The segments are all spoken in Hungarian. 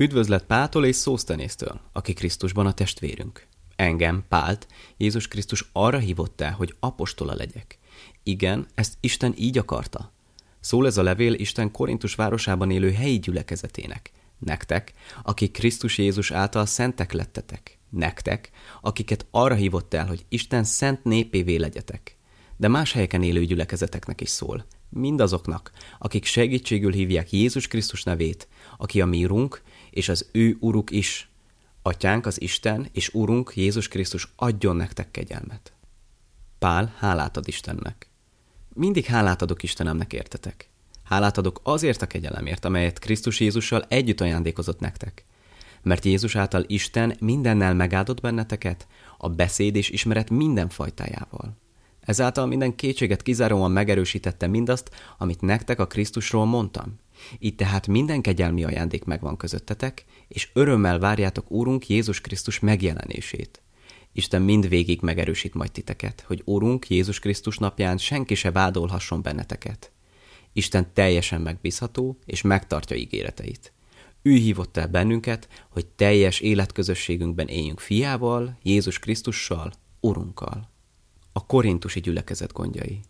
Üdvözlet Páltól és Szósztenésztől, aki Krisztusban a testvérünk. Engem, Pált, Jézus Krisztus arra hívott el, hogy apostola legyek. Igen, ezt Isten így akarta. Szól ez a levél Isten Korintus városában élő helyi gyülekezetének. Nektek, akik Krisztus Jézus által szentek lettetek. Nektek, akiket arra hívott el, hogy Isten szent népévé legyetek. De más helyeken élő gyülekezeteknek is szól. Mindazoknak, akik segítségül hívják Jézus Krisztus nevét, aki a mi urunk, és az ő uruk is. Atyánk az Isten, és Urunk Jézus Krisztus adjon nektek kegyelmet. Pál hálát ad Istennek. Mindig hálát adok Istenemnek, értetek? Hálát adok azért a kegyelemért, amelyet Krisztus Jézussal együtt ajándékozott nektek. Mert Jézus által Isten mindennel megáldott benneteket, a beszéd és ismeret minden fajtájával. Ezáltal minden kétséget kizáróan megerősítette mindazt, amit nektek a Krisztusról mondtam. Így tehát minden kegyelmi ajándék megvan közöttetek, és örömmel várjátok Úrunk Jézus Krisztus megjelenését. Isten mindvégig megerősít majd titeket, hogy Úrunk Jézus Krisztus napján senki se vádolhasson benneteket. Isten teljesen megbízható, és megtartja ígéreteit. Ő hívott el bennünket, hogy teljes életközösségünkben éljünk fiával, Jézus Krisztussal, Urunkkal. A korintusi gyülekezet gondjai.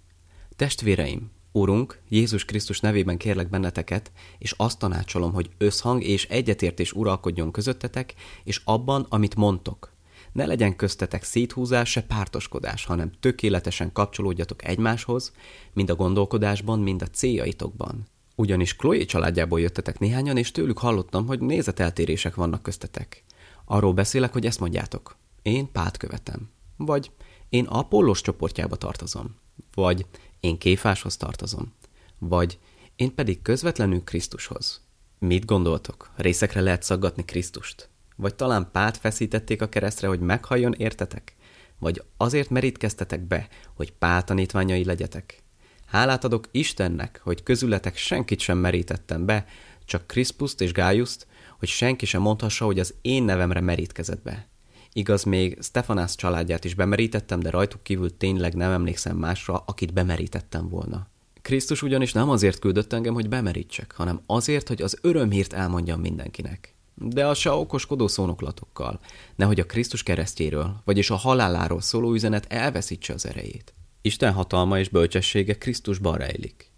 Testvéreim, Urunk, Jézus Krisztus nevében kérlek benneteket, és azt tanácsolom, hogy összhang és egyetértés uralkodjon közöttetek, és abban, amit mondtok. Ne legyen köztetek széthúzás, se pártoskodás, hanem tökéletesen kapcsolódjatok egymáshoz, mind a gondolkodásban, mind a céljaitokban. Ugyanis Chloe családjából jöttetek néhányan, és tőlük hallottam, hogy nézeteltérések vannak köztetek. Arról beszélek, hogy ezt mondjátok. Én Pát követem. Vagy én Apollos csoportjába tartozom. Vagy én Kéfáshoz tartozom. Vagy én pedig közvetlenül Krisztushoz. Mit gondoltok? Részekre lehet szaggatni Krisztust? Vagy talán pát feszítették a keresztre, hogy meghalljon értetek? Vagy azért merítkeztetek be, hogy pál tanítványai legyetek? Hálát adok Istennek, hogy közületek senkit sem merítettem be, csak Kriszpuszt és Gájuszt, hogy senki sem mondhassa, hogy az én nevemre merítkezett be. Igaz, még Stefanász családját is bemerítettem, de rajtuk kívül tényleg nem emlékszem másra, akit bemerítettem volna. Krisztus ugyanis nem azért küldött engem, hogy bemerítsek, hanem azért, hogy az örömhírt elmondjam mindenkinek. De a se okoskodó szónoklatokkal, nehogy a Krisztus keresztjéről, vagyis a haláláról szóló üzenet elveszítse az erejét. Isten hatalma és bölcsessége Krisztusban rejlik.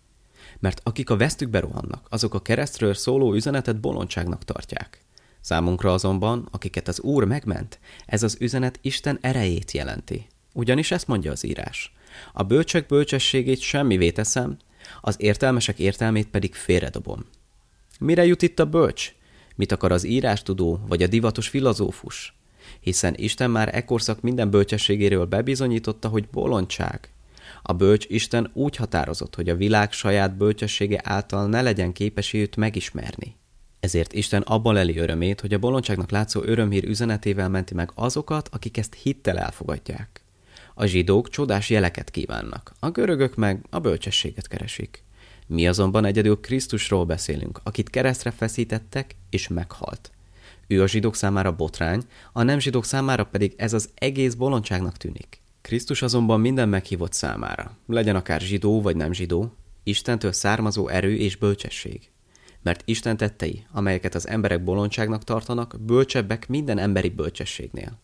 Mert akik a vesztükbe rohannak, azok a keresztről szóló üzenetet bolondságnak tartják. Számunkra azonban, akiket az Úr megment, ez az üzenet Isten erejét jelenti. Ugyanis ezt mondja az írás. A bölcsek bölcsességét semmivé teszem, az értelmesek értelmét pedig félredobom. Mire jut itt a bölcs? Mit akar az írástudó vagy a divatos filozófus? Hiszen Isten már ekkorszak minden bölcsességéről bebizonyította, hogy bolondság. A bölcs Isten úgy határozott, hogy a világ saját bölcsessége által ne legyen képes őt megismerni. Ezért Isten abban leli örömét, hogy a bolondságnak látszó örömhír üzenetével menti meg azokat, akik ezt hittel elfogadják. A zsidók csodás jeleket kívánnak, a görögök meg a bölcsességet keresik. Mi azonban egyedül Krisztusról beszélünk, akit keresztre feszítettek és meghalt. Ő a zsidók számára botrány, a nem zsidók számára pedig ez az egész bolondságnak tűnik. Krisztus azonban minden meghívott számára, legyen akár zsidó vagy nem zsidó, Istentől származó erő és bölcsesség mert Isten tettei, amelyeket az emberek bolondságnak tartanak, bölcsebbek minden emberi bölcsességnél.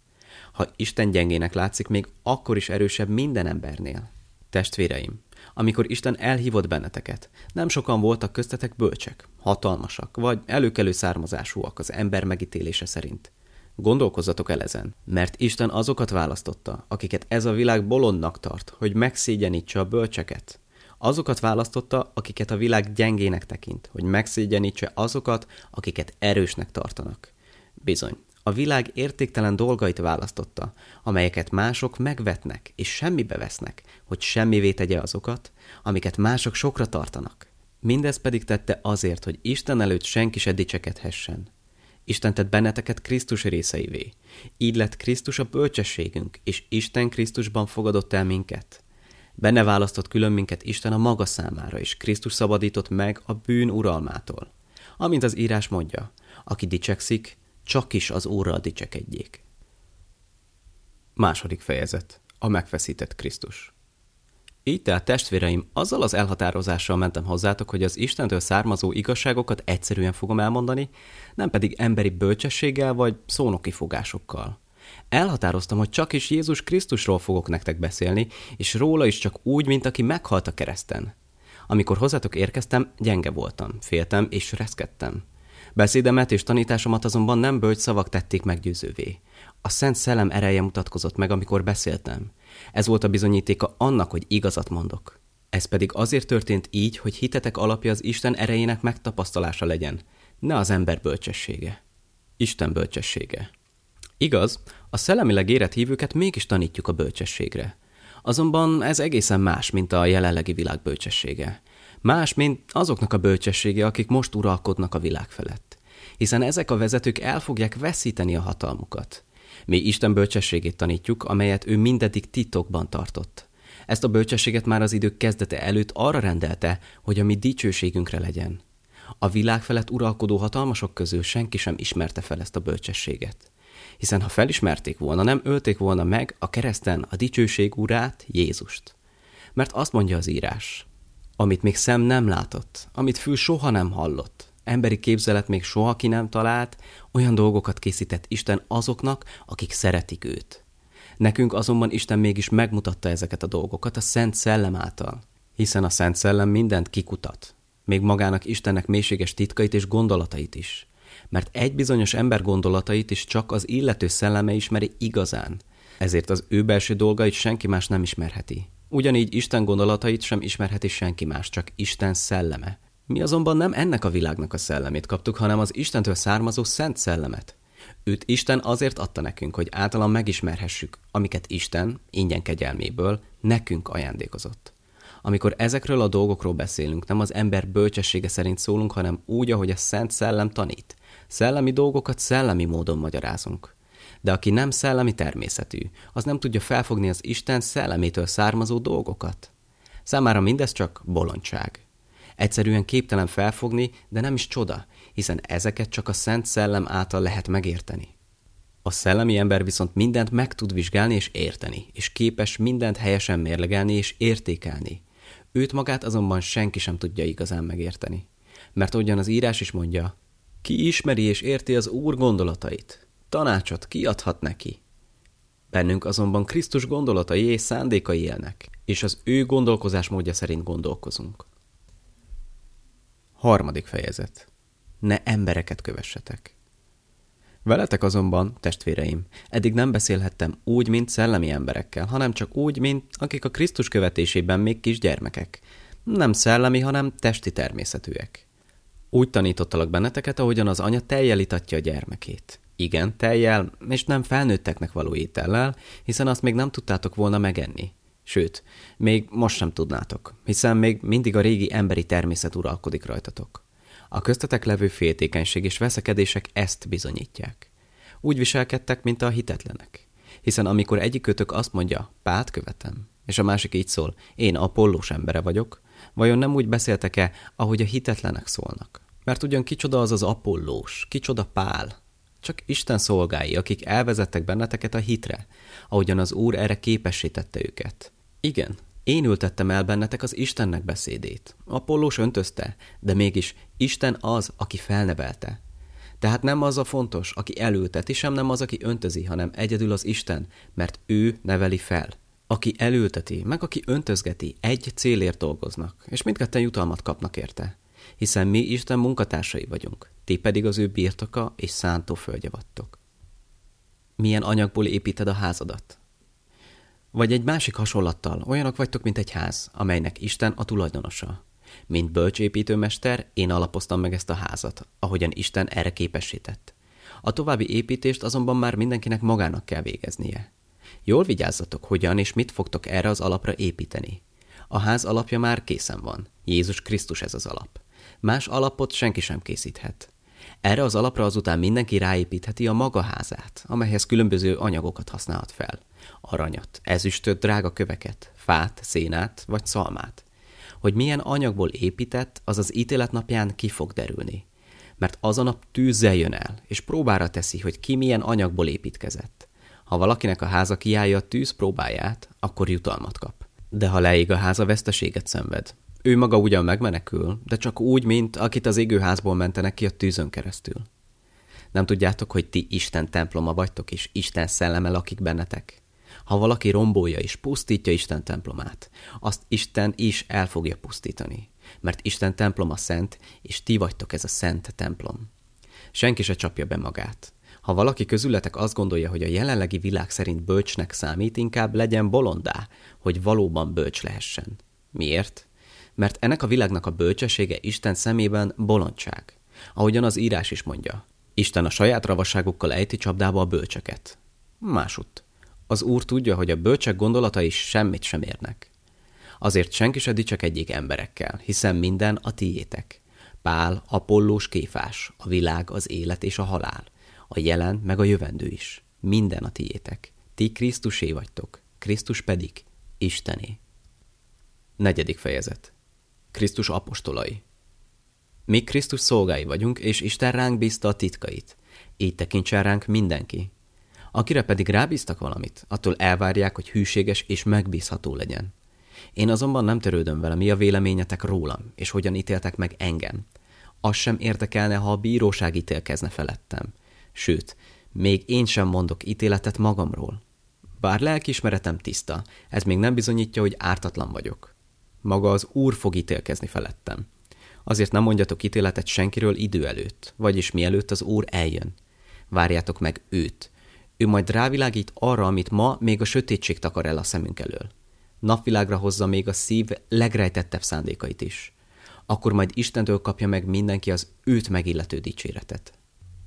Ha Isten gyengének látszik, még akkor is erősebb minden embernél. Testvéreim, amikor Isten elhívott benneteket, nem sokan voltak köztetek bölcsek, hatalmasak, vagy előkelő származásúak az ember megítélése szerint. Gondolkozzatok el ezen, mert Isten azokat választotta, akiket ez a világ bolondnak tart, hogy megszégyenítse a bölcseket. Azokat választotta, akiket a világ gyengének tekint, hogy megszégyenítse azokat, akiket erősnek tartanak. Bizony, a világ értéktelen dolgait választotta, amelyeket mások megvetnek és semmibe vesznek, hogy semmivé tegye azokat, amiket mások sokra tartanak. Mindez pedig tette azért, hogy Isten előtt senki se dicsekedhessen. Isten tett benneteket Krisztus részeivé. Így lett Krisztus a bölcsességünk, és Isten Krisztusban fogadott el minket. Benne választott külön minket Isten a maga számára, és Krisztus szabadított meg a bűn uralmától. Amint az írás mondja, aki dicsekszik, csak is az Úrral dicsekedjék. Második fejezet. A megfeszített Krisztus. Így tehát testvéreim, azzal az elhatározással mentem hozzátok, hogy az Istentől származó igazságokat egyszerűen fogom elmondani, nem pedig emberi bölcsességgel vagy szónoki fogásokkal. Elhatároztam, hogy csak is Jézus Krisztusról fogok nektek beszélni, és róla is csak úgy, mint aki meghalt a kereszten. Amikor hozzátok érkeztem, gyenge voltam, féltem és reszkedtem. Beszédemet és tanításomat azonban nem bölcs szavak tették meggyőzővé. A Szent Szellem ereje mutatkozott meg, amikor beszéltem. Ez volt a bizonyítéka annak, hogy igazat mondok. Ez pedig azért történt így, hogy hitetek alapja az Isten erejének megtapasztalása legyen, ne az ember bölcsessége. Isten bölcsessége. Igaz, a szellemileg érett hívőket mégis tanítjuk a bölcsességre. Azonban ez egészen más, mint a jelenlegi világ bölcsessége. Más, mint azoknak a bölcsessége, akik most uralkodnak a világ felett. Hiszen ezek a vezetők el fogják veszíteni a hatalmukat. Mi Isten bölcsességét tanítjuk, amelyet ő mindeddig titokban tartott. Ezt a bölcsességet már az idők kezdete előtt arra rendelte, hogy a mi dicsőségünkre legyen. A világ felett uralkodó hatalmasok közül senki sem ismerte fel ezt a bölcsességet. Hiszen ha felismerték volna, nem ölték volna meg a kereszten a dicsőség urát, Jézust. Mert azt mondja az írás, amit még szem nem látott, amit fül soha nem hallott, emberi képzelet még soha ki nem talált, olyan dolgokat készített Isten azoknak, akik szeretik őt. Nekünk azonban Isten mégis megmutatta ezeket a dolgokat a Szent Szellem által, hiszen a Szent Szellem mindent kikutat, még magának Istennek mélységes titkait és gondolatait is. Mert egy bizonyos ember gondolatait is csak az illető szelleme ismeri igazán, ezért az ő belső dolgait senki más nem ismerheti. Ugyanígy Isten gondolatait sem ismerheti senki más, csak Isten szelleme. Mi azonban nem ennek a világnak a szellemét kaptuk, hanem az Istentől származó szent szellemet. Őt Isten azért adta nekünk, hogy általán megismerhessük, amiket Isten, ingyen kegyelméből, nekünk ajándékozott. Amikor ezekről a dolgokról beszélünk, nem az ember bölcsessége szerint szólunk, hanem úgy, ahogy a Szent Szellem tanít. Szellemi dolgokat szellemi módon magyarázunk. De aki nem szellemi természetű, az nem tudja felfogni az Isten szellemétől származó dolgokat. Számára mindez csak bolondság. Egyszerűen képtelen felfogni, de nem is csoda, hiszen ezeket csak a Szent Szellem által lehet megérteni. A szellemi ember viszont mindent meg tud vizsgálni és érteni, és képes mindent helyesen mérlegelni és értékelni. Őt magát azonban senki sem tudja igazán megérteni. Mert ugyan az írás is mondja, ki ismeri és érti az Úr gondolatait? Tanácsot kiadhat neki. Bennünk azonban Krisztus gondolatai és szándékai élnek, és az ő gondolkozásmódja szerint gondolkozunk. Harmadik fejezet. Ne embereket kövessetek. Veletek azonban, testvéreim, eddig nem beszélhettem úgy, mint szellemi emberekkel, hanem csak úgy, mint akik a Krisztus követésében még kisgyermekek. Nem szellemi, hanem testi természetűek. Úgy tanítottalak benneteket, ahogyan az anya teljel itatja a gyermekét. Igen, teljel, és nem felnőtteknek való étellel, hiszen azt még nem tudtátok volna megenni. Sőt, még most sem tudnátok, hiszen még mindig a régi emberi természet uralkodik rajtatok. A köztetek levő féltékenység és veszekedések ezt bizonyítják. Úgy viselkedtek, mint a hitetlenek. Hiszen amikor egyik kötök azt mondja, pát követem, és a másik így szól, én apollós embere vagyok, vajon nem úgy beszéltek-e, ahogy a hitetlenek szólnak? Mert ugyan kicsoda az az apollós, kicsoda pál, csak Isten szolgái, akik elvezettek benneteket a hitre, ahogyan az Úr erre képesítette őket. Igen, én ültettem el bennetek az Istennek beszédét. Apollós öntözte, de mégis Isten az, aki felnevelte. Tehát nem az a fontos, aki elülteti, sem nem az, aki öntözi, hanem egyedül az Isten, mert ő neveli fel. Aki elülteti, meg aki öntözgeti, egy célért dolgoznak, és mindketten jutalmat kapnak érte. Hiszen mi Isten munkatársai vagyunk, ti pedig az ő birtoka és szántó földje vattok. Milyen anyagból építed a házadat? Vagy egy másik hasonlattal, olyanok vagytok, mint egy ház, amelynek Isten a tulajdonosa. Mint bölcsépítőmester, én alapoztam meg ezt a házat, ahogyan Isten erre képesített. A további építést azonban már mindenkinek magának kell végeznie. Jól vigyázzatok, hogyan és mit fogtok erre az alapra építeni. A ház alapja már készen van. Jézus Krisztus ez az alap. Más alapot senki sem készíthet. Erre az alapra azután mindenki ráépítheti a maga házát, amelyhez különböző anyagokat használhat fel. Aranyat, ezüstöt, drága köveket, fát, szénát vagy szalmát. Hogy milyen anyagból épített, az az ítélet napján ki fog derülni. Mert az a nap tűzzel jön el, és próbára teszi, hogy ki milyen anyagból építkezett. Ha valakinek a háza kiállja a tűz próbáját, akkor jutalmat kap. De ha leég a háza, veszteséget szenved. Ő maga ugyan megmenekül, de csak úgy, mint akit az égőházból mentenek ki a tűzön keresztül. Nem tudjátok, hogy ti Isten temploma vagytok, és Isten szelleme lakik bennetek? Ha valaki rombolja és pusztítja Isten templomát, azt Isten is el fogja pusztítani, mert Isten temploma szent, és ti vagytok ez a szent templom. Senki se csapja be magát. Ha valaki közületek azt gondolja, hogy a jelenlegi világ szerint bölcsnek számít, inkább legyen bolondá, hogy valóban bölcs lehessen. Miért? Mert ennek a világnak a bölcsessége Isten szemében bolondság. Ahogyan az írás is mondja. Isten a saját ravasságukkal ejti csapdába a bölcseket. Másutt. Az Úr tudja, hogy a bölcsek gondolatai semmit sem érnek. Azért senki se dicsekedjék emberekkel, hiszen minden a tiétek. Pál, Apollós, Kéfás, a világ, az élet és a halál, a jelen meg a jövendő is. Minden a tiétek. Ti Krisztusé vagytok, Krisztus pedig Istené. Negyedik fejezet. Krisztus apostolai. Mi Krisztus szolgái vagyunk, és Isten ránk bízta a titkait. Így tekintsen ránk mindenki. Akire pedig rábíztak valamit, attól elvárják, hogy hűséges és megbízható legyen. Én azonban nem törődöm vele, mi a véleményetek rólam, és hogyan ítéltek meg engem. Az sem érdekelne, ha a bíróság ítélkezne felettem. Sőt, még én sem mondok ítéletet magamról. Bár lelkismeretem tiszta, ez még nem bizonyítja, hogy ártatlan vagyok. Maga az Úr fog ítélkezni felettem. Azért nem mondjatok ítéletet senkiről idő előtt, vagyis mielőtt az Úr eljön. Várjátok meg őt. Ő majd rávilágít arra, amit ma még a sötétség takar el a szemünk elől. Napvilágra hozza még a szív legrejtettebb szándékait is. Akkor majd Istentől kapja meg mindenki az őt megillető dicséretet.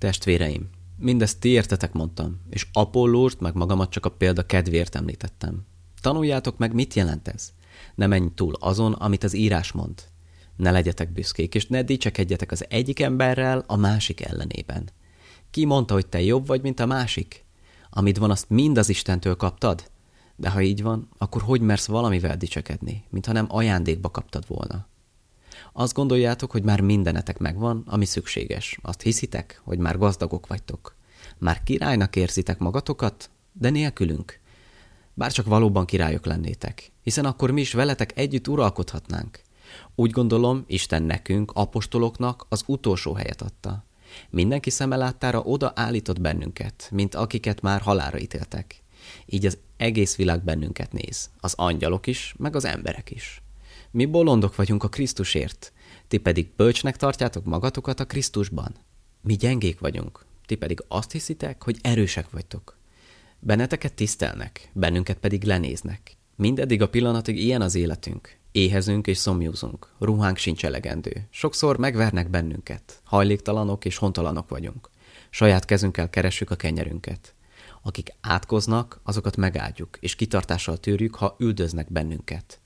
Testvéreim, mindezt ti értetek mondtam, és Apollóst meg magamat csak a példa kedvéért említettem. Tanuljátok meg, mit jelent ez. Ne menj túl azon, amit az írás mond. Ne legyetek büszkék, és ne dicsekedjetek az egyik emberrel a másik ellenében. Ki mondta, hogy te jobb vagy, mint a másik? Amit van, azt mind az Istentől kaptad? De ha így van, akkor hogy mersz valamivel dicsekedni, mintha nem ajándékba kaptad volna? Azt gondoljátok, hogy már mindenetek megvan, ami szükséges. Azt hiszitek, hogy már gazdagok vagytok. Már királynak érzitek magatokat, de nélkülünk. Bár csak valóban királyok lennétek, hiszen akkor mi is veletek együtt uralkodhatnánk. Úgy gondolom, Isten nekünk, apostoloknak az utolsó helyet adta. Mindenki szeme láttára oda állított bennünket, mint akiket már halára ítéltek. Így az egész világ bennünket néz, az angyalok is, meg az emberek is. Mi bolondok vagyunk a Krisztusért, ti pedig bölcsnek tartjátok magatokat a Krisztusban. Mi gyengék vagyunk, ti pedig azt hiszitek, hogy erősek vagytok. Benneteket tisztelnek, bennünket pedig lenéznek. Mindeddig a pillanatig ilyen az életünk. Éhezünk és szomjúzunk, ruhánk sincs elegendő. Sokszor megvernek bennünket, hajléktalanok és hontalanok vagyunk. Saját kezünkkel keressük a kenyerünket. Akik átkoznak, azokat megáldjuk, és kitartással tűrjük, ha üldöznek bennünket.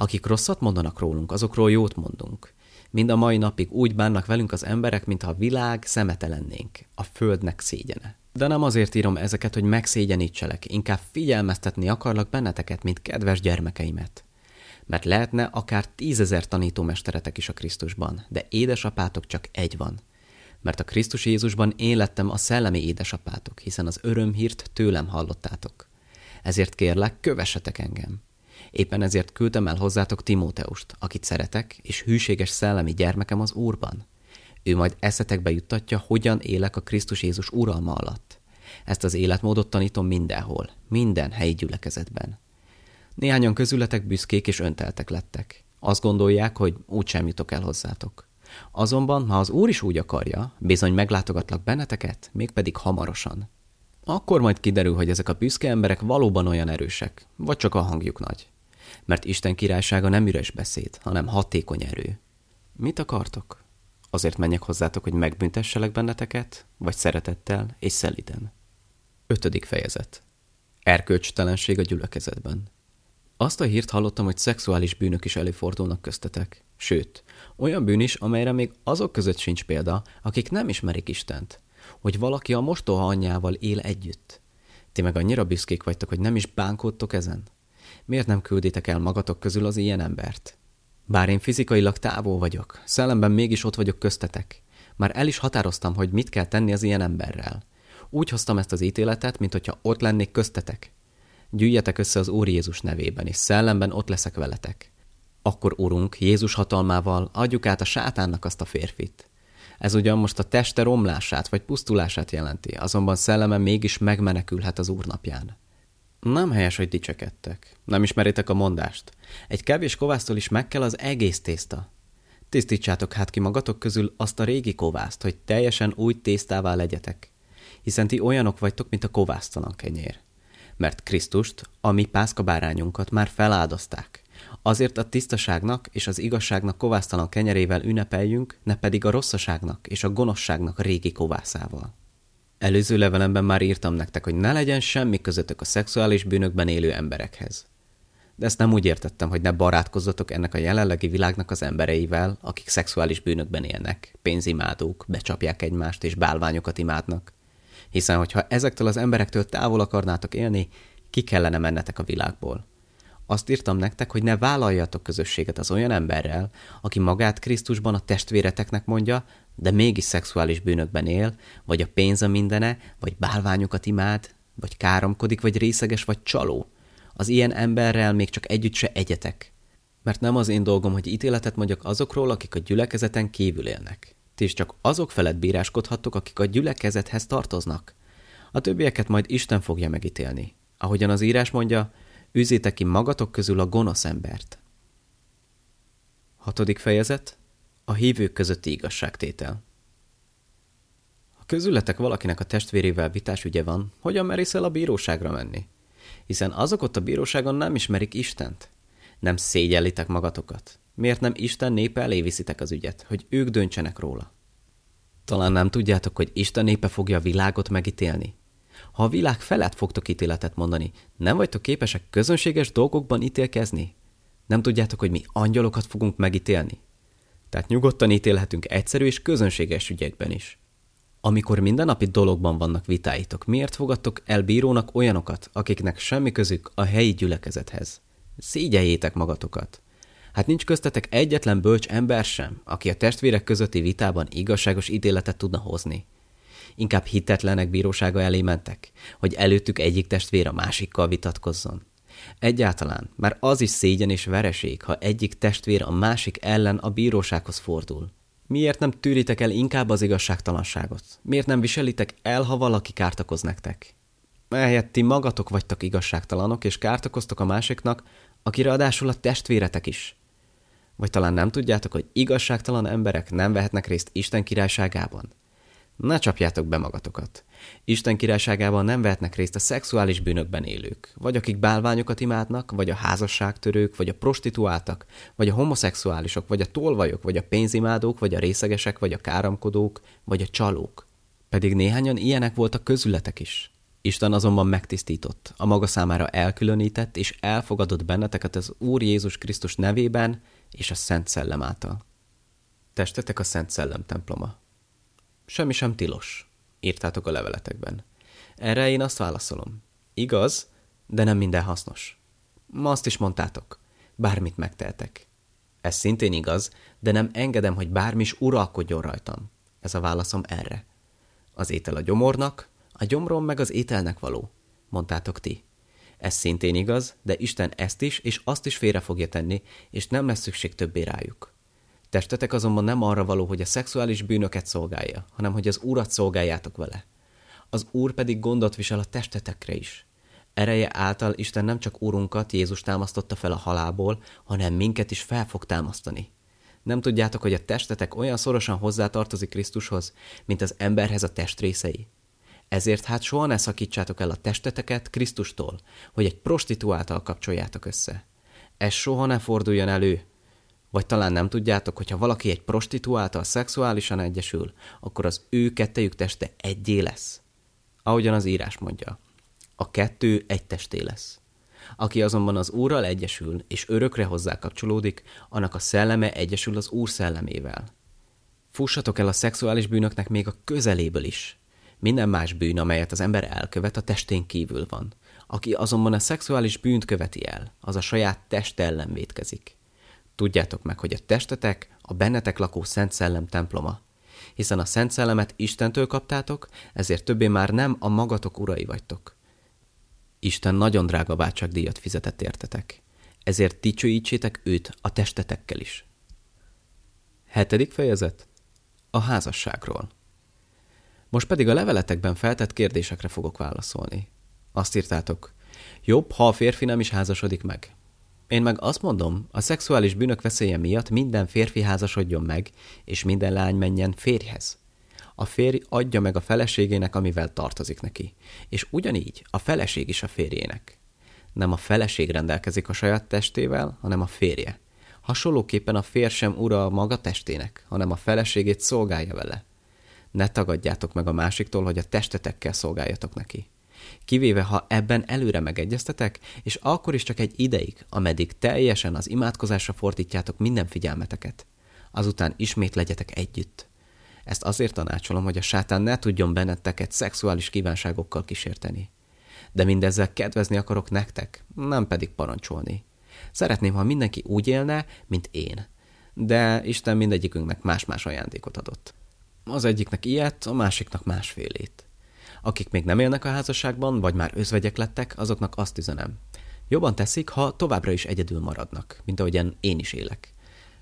Akik rosszat mondanak rólunk, azokról jót mondunk. Mind a mai napig úgy bánnak velünk az emberek, mintha a világ szemete lennénk, a földnek szégyene. De nem azért írom ezeket, hogy megszégyenítselek, inkább figyelmeztetni akarlak benneteket, mint kedves gyermekeimet. Mert lehetne akár tízezer tanítómesteretek is a Krisztusban, de édesapátok csak egy van. Mert a Krisztus Jézusban én lettem a szellemi édesapátok, hiszen az örömhírt tőlem hallottátok. Ezért kérlek, kövessetek engem. Éppen ezért küldtem el hozzátok Timóteust, akit szeretek, és hűséges szellemi gyermekem az Úrban. Ő majd eszetekbe juttatja, hogyan élek a Krisztus Jézus uralma alatt. Ezt az életmódot tanítom mindenhol, minden helyi gyülekezetben. Néhányan közületek büszkék és önteltek lettek. Azt gondolják, hogy úgysem jutok el hozzátok. Azonban, ha az Úr is úgy akarja, bizony meglátogatlak benneteket, mégpedig hamarosan. Akkor majd kiderül, hogy ezek a büszke emberek valóban olyan erősek, vagy csak a hangjuk nagy. Mert Isten királysága nem üres beszéd, hanem hatékony erő. Mit akartok? Azért menjek hozzátok, hogy megbüntesselek benneteket, vagy szeretettel és szeliden. Ötödik fejezet. Erkölcstelenség a gyülekezetben. Azt a hírt hallottam, hogy szexuális bűnök is előfordulnak köztetek. Sőt, olyan bűn is, amelyre még azok között sincs példa, akik nem ismerik Istent. Hogy valaki a mostoha anyjával él együtt. Ti meg annyira büszkék vagytok, hogy nem is bánkódtok ezen? Miért nem külditek el magatok közül az ilyen embert? Bár én fizikailag távol vagyok, szellemben mégis ott vagyok köztetek. Már el is határoztam, hogy mit kell tenni az ilyen emberrel. Úgy hoztam ezt az ítéletet, mint hogyha ott lennék köztetek. gyűjjetek össze az Úr Jézus nevében, és szellemben ott leszek veletek. Akkor, Urunk, Jézus hatalmával adjuk át a sátánnak azt a férfit. Ez ugyan most a teste romlását vagy pusztulását jelenti, azonban szelleme mégis megmenekülhet az Úr napján. Nem helyes, hogy dicsekedtek. Nem ismeritek a mondást. Egy kevés kovásztól is meg kell az egész tészta. Tisztítsátok hát ki magatok közül azt a régi kovászt, hogy teljesen új tésztává legyetek. Hiszen ti olyanok vagytok, mint a kovásztalan kenyér. Mert Krisztust, a mi pászkabárányunkat már feláldozták. Azért a tisztaságnak és az igazságnak kovásztalan kenyerével ünnepeljünk, ne pedig a rosszaságnak és a gonoszságnak régi kovászával. Előző levelemben már írtam nektek, hogy ne legyen semmi közöttök a szexuális bűnökben élő emberekhez. De ezt nem úgy értettem, hogy ne barátkozzatok ennek a jelenlegi világnak az embereivel, akik szexuális bűnökben élnek, pénzimádók, becsapják egymást és bálványokat imádnak. Hiszen, hogyha ezektől az emberektől távol akarnátok élni, ki kellene mennetek a világból. Azt írtam nektek, hogy ne vállaljatok közösséget az olyan emberrel, aki magát Krisztusban a testvéreteknek mondja, de mégis szexuális bűnökben él, vagy a pénz a mindene, vagy bálványokat imád, vagy káromkodik, vagy részeges, vagy csaló. Az ilyen emberrel még csak együtt se egyetek. Mert nem az én dolgom, hogy ítéletet mondjak azokról, akik a gyülekezeten kívül élnek. Ti is csak azok felett bíráskodhattok, akik a gyülekezethez tartoznak. A többieket majd Isten fogja megítélni. Ahogyan az írás mondja, Üzétek ki magatok közül a gonosz embert. Hatodik fejezet. A hívők közötti igazságtétel. Ha közületek valakinek a testvérével vitás ügye van, hogyan merész el a bíróságra menni? Hiszen azok ott a bíróságon nem ismerik Istent. Nem szégyellitek magatokat. Miért nem Isten népe elé viszitek az ügyet, hogy ők döntsenek róla? Talán nem tudjátok, hogy Isten népe fogja a világot megítélni, ha a világ felett fogtok ítéletet mondani, nem vagytok képesek közönséges dolgokban ítélkezni? Nem tudjátok, hogy mi angyalokat fogunk megítélni? Tehát nyugodtan ítélhetünk egyszerű és közönséges ügyekben is. Amikor mindennapi dologban vannak vitáitok, miért fogadtok el bírónak olyanokat, akiknek semmi közük a helyi gyülekezethez? Szégyeljétek magatokat! Hát nincs köztetek egyetlen bölcs ember sem, aki a testvérek közötti vitában igazságos ítéletet tudna hozni. Inkább hitetlenek bírósága elé mentek, hogy előttük egyik testvér a másikkal vitatkozzon. Egyáltalán már az is szégyen és vereség, ha egyik testvér a másik ellen a bírósághoz fordul. Miért nem tűritek el inkább az igazságtalanságot? Miért nem viselitek el, ha valaki kártakoz nektek? Ehelyett ti magatok vagytok igazságtalanok, és kártakoztok a másiknak, aki ráadásul a testvéretek is. Vagy talán nem tudjátok, hogy igazságtalan emberek nem vehetnek részt Isten királyságában? Ne csapjátok be magatokat. Isten királyságában nem vehetnek részt a szexuális bűnökben élők, vagy akik bálványokat imádnak, vagy a házasságtörők, vagy a prostituáltak, vagy a homoszexuálisok, vagy a tolvajok, vagy a pénzimádók, vagy a részegesek, vagy a káramkodók, vagy a csalók. Pedig néhányan ilyenek voltak közületek is. Isten azonban megtisztított, a maga számára elkülönített és elfogadott benneteket az Úr Jézus Krisztus nevében és a Szent Szellem által. Testetek a Szent Szellem temploma. Semmi sem tilos, írtátok a leveletekben. Erre én azt válaszolom. Igaz, de nem minden hasznos. Ma azt is mondtátok. Bármit megteltek. Ez szintén igaz, de nem engedem, hogy bármi is uralkodjon rajtam. Ez a válaszom erre. Az étel a gyomornak, a gyomrom meg az ételnek való, mondtátok ti. Ez szintén igaz, de Isten ezt is és azt is félre fogja tenni, és nem lesz szükség többé rájuk. Testetek azonban nem arra való, hogy a szexuális bűnöket szolgálja, hanem hogy az Úrat szolgáljátok vele. Az Úr pedig gondot visel a testetekre is. Ereje által Isten nem csak Úrunkat, Jézus támasztotta fel a halából, hanem minket is fel fog támasztani. Nem tudjátok, hogy a testetek olyan szorosan hozzátartozik Krisztushoz, mint az emberhez a testrészei? Ezért hát soha ne szakítsátok el a testeteket Krisztustól, hogy egy prostituáltal kapcsoljátok össze. Ez soha ne forduljon elő, vagy talán nem tudjátok, hogy ha valaki egy prostituáltal szexuálisan egyesül, akkor az ő kettejük teste egyé lesz. Ahogyan az írás mondja, a kettő egy testé lesz. Aki azonban az Úrral egyesül, és örökre hozzá kapcsolódik, annak a szelleme egyesül az Úr szellemével. Fussatok el a szexuális bűnöknek még a közeléből is. Minden más bűn, amelyet az ember elkövet, a testén kívül van. Aki azonban a szexuális bűnt követi el, az a saját test ellen vétkezik. Tudjátok meg, hogy a testetek a bennetek lakó Szent Szellem temploma. Hiszen a Szent Szellemet Istentől kaptátok, ezért többé már nem a magatok urai vagytok. Isten nagyon drága váltságdíjat fizetett értetek. Ezért dicsőítsétek őt a testetekkel is. Hetedik fejezet. A házasságról. Most pedig a leveletekben feltett kérdésekre fogok válaszolni. Azt írtátok, jobb, ha a férfi nem is házasodik meg. Én meg azt mondom, a szexuális bűnök veszélye miatt minden férfi házasodjon meg, és minden lány menjen férjhez. A férj adja meg a feleségének, amivel tartozik neki. És ugyanígy a feleség is a férjének. Nem a feleség rendelkezik a saját testével, hanem a férje. Hasonlóképpen a férj sem ura a maga testének, hanem a feleségét szolgálja vele. Ne tagadjátok meg a másiktól, hogy a testetekkel szolgáljatok neki. Kivéve, ha ebben előre megegyeztetek, és akkor is csak egy ideig, ameddig teljesen az imádkozásra fordítjátok minden figyelmeteket. Azután ismét legyetek együtt. Ezt azért tanácsolom, hogy a sátán ne tudjon benneteket szexuális kívánságokkal kísérteni. De mindezzel kedvezni akarok nektek, nem pedig parancsolni. Szeretném, ha mindenki úgy élne, mint én. De Isten mindegyikünknek más-más ajándékot adott. Az egyiknek ilyet, a másiknak másfélét. Akik még nem élnek a házasságban, vagy már özvegyek lettek, azoknak azt üzenem. Jobban teszik, ha továbbra is egyedül maradnak, mint ahogyan én is élek.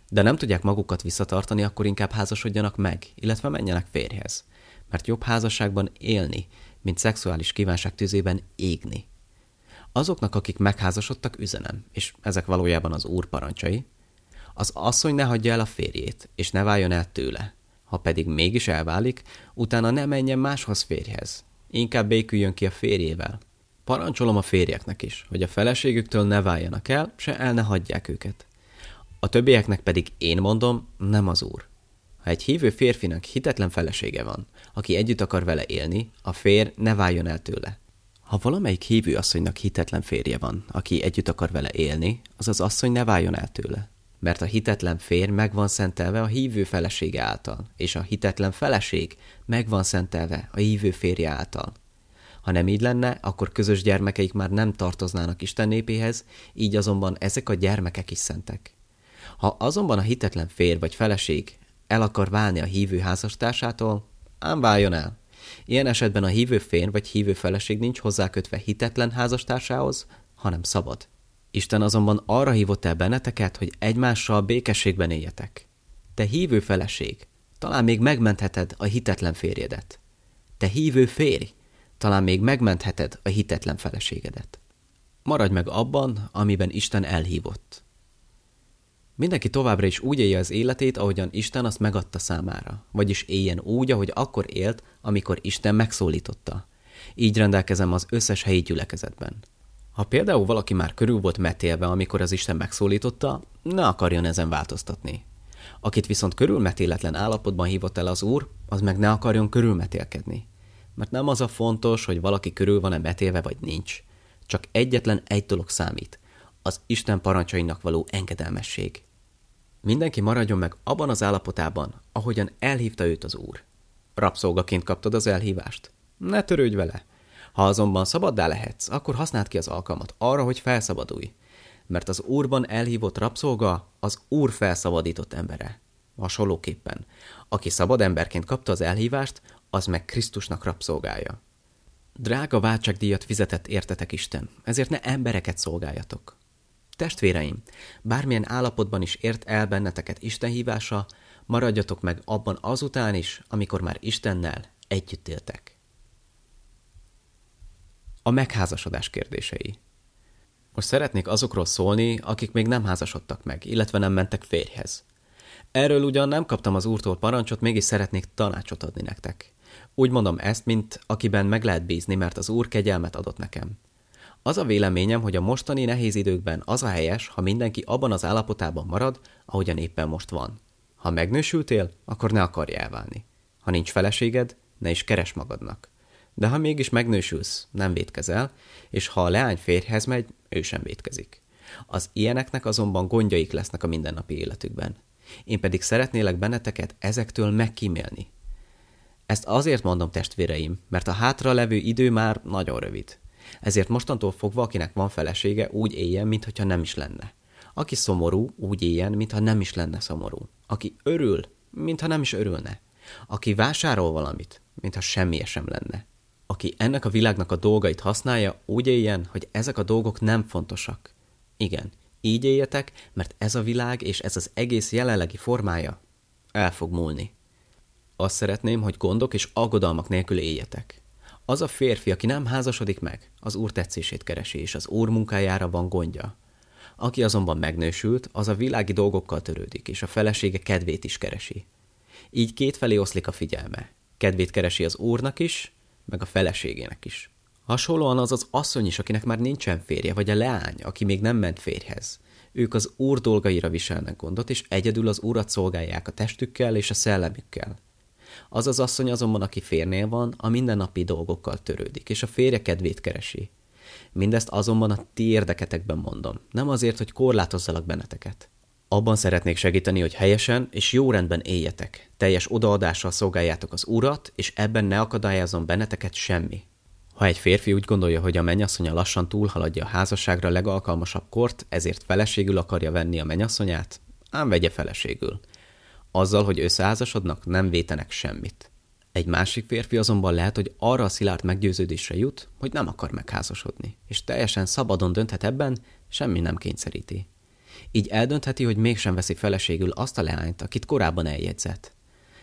De nem tudják magukat visszatartani, akkor inkább házasodjanak meg, illetve menjenek férjhez. Mert jobb házasságban élni, mint szexuális kívánság tüzében égni. Azoknak, akik megházasodtak, üzenem, és ezek valójában az úr parancsai, az asszony ne hagyja el a férjét, és ne váljon el tőle. Ha pedig mégis elválik, utána ne menjen máshoz férjhez. Inkább béküljön ki a férjével. Parancsolom a férjeknek is, hogy a feleségüktől ne váljanak el, se el ne hagyják őket. A többieknek pedig én mondom, nem az úr. Ha egy hívő férfinak hitetlen felesége van, aki együtt akar vele élni, a férj ne váljon el tőle. Ha valamelyik hívő asszonynak hitetlen férje van, aki együtt akar vele élni, az az asszony ne váljon el tőle. Mert a hitetlen férj meg van szentelve a hívő felesége által, és a hitetlen feleség meg van szentelve a hívő férje által. Ha nem így lenne, akkor közös gyermekeik már nem tartoznának Isten népéhez, így azonban ezek a gyermekek is szentek. Ha azonban a hitetlen férj vagy feleség el akar válni a hívő házastársától, ám váljon el. Ilyen esetben a hívő férj vagy hívő feleség nincs hozzákötve hitetlen házastársához, hanem szabad. Isten azonban arra hívott el benneteket, hogy egymással békességben éljetek. Te hívő feleség, talán még megmentheted a hitetlen férjedet. Te hívő férj, talán még megmentheted a hitetlen feleségedet. Maradj meg abban, amiben Isten elhívott. Mindenki továbbra is úgy élje az életét, ahogyan Isten azt megadta számára, vagyis éljen úgy, ahogy akkor élt, amikor Isten megszólította. Így rendelkezem az összes helyi gyülekezetben. Ha például valaki már körül volt metélve, amikor az Isten megszólította, ne akarjon ezen változtatni. Akit viszont körülmetéletlen állapotban hívott el az Úr, az meg ne akarjon körülmetélkedni. Mert nem az a fontos, hogy valaki körül van-e metélve vagy nincs. Csak egyetlen egy dolog számít. Az Isten parancsainak való engedelmesség. Mindenki maradjon meg abban az állapotában, ahogyan elhívta őt az Úr. Rabszolgaként kaptad az elhívást? Ne törődj vele! Ha azonban szabaddá lehetsz, akkor használd ki az alkalmat arra, hogy felszabadulj. Mert az Úrban elhívott rabszolga az Úr felszabadított embere. Hasonlóképpen, aki szabad emberként kapta az elhívást, az meg Krisztusnak rabszolgája. Drága váltságdíjat fizetett értetek Isten, ezért ne embereket szolgáljatok. Testvéreim, bármilyen állapotban is ért el benneteket Isten hívása, maradjatok meg abban azután is, amikor már Istennel együtt éltek. A megházasodás kérdései. Most szeretnék azokról szólni, akik még nem házasodtak meg, illetve nem mentek férjhez. Erről ugyan nem kaptam az úrtól parancsot, mégis szeretnék tanácsot adni nektek. Úgy mondom ezt, mint akiben meg lehet bízni, mert az úr kegyelmet adott nekem. Az a véleményem, hogy a mostani nehéz időkben az a helyes, ha mindenki abban az állapotában marad, ahogyan éppen most van. Ha megnősültél, akkor ne akarj elválni. Ha nincs feleséged, ne is keres magadnak. De ha mégis megnősülsz, nem vétkezel, és ha a leány férjhez megy, ő sem vétkezik. Az ilyeneknek azonban gondjaik lesznek a mindennapi életükben. Én pedig szeretnélek benneteket ezektől megkímélni. Ezt azért mondom, testvéreim, mert a hátra levő idő már nagyon rövid. Ezért mostantól fogva, akinek van felesége, úgy éljen, mintha nem is lenne. Aki szomorú, úgy éljen, mintha nem is lenne szomorú. Aki örül, mintha nem is örülne. Aki vásárol valamit, mintha semmi sem lenne Aki ennek a világnak a dolgait használja, úgy éljen, hogy ezek a dolgok nem fontosak. Igen, így éljetek, mert ez a világ és ez az egész jelenlegi formája el fog múlni. Azt szeretném, hogy gondok és aggodalmak nélkül éljetek. Az a férfi, aki nem házasodik meg, az úr tetszését keresi, és az úr munkájára van gondja. Aki azonban megnősült, az a világi dolgokkal törődik, és a felesége kedvét is keresi. Így kétfelé oszlik a figyelme. Kedvét keresi az úrnak is, meg a feleségének is. Hasonlóan az az asszony is, akinek már nincsen férje, vagy a leány, aki még nem ment férjhez. Ők az úr dolgaira viselnek gondot, és egyedül az urat szolgálják a testükkel és a szellemükkel. Az az asszony azonban, aki férnél van, a mindennapi dolgokkal törődik, és a férje kedvét keresi. Mindezt azonban a ti érdeketekben mondom, nem azért, hogy korlátozzalak benneteket. Abban szeretnék segíteni, hogy helyesen és jó rendben éljetek, teljes odaadással szolgáljátok az urat, és ebben ne akadályozom benneteket semmi. Ha egy férfi úgy gondolja, hogy a mennyasszonya lassan túlhaladja a házasságra legalkalmasabb kort, ezért feleségül akarja venni a mennyasszonyát, ám vegye feleségül. Azzal, hogy összeházasodnak, nem vétenek semmit. Egy másik férfi azonban lehet, hogy arra a szilárd meggyőződésre jut, hogy nem akar megházasodni, és teljesen szabadon dönthet ebben, semmi nem kényszeríti. Így eldöntheti, hogy mégsem veszi feleségül azt a leányt, akit korábban eljegyzett.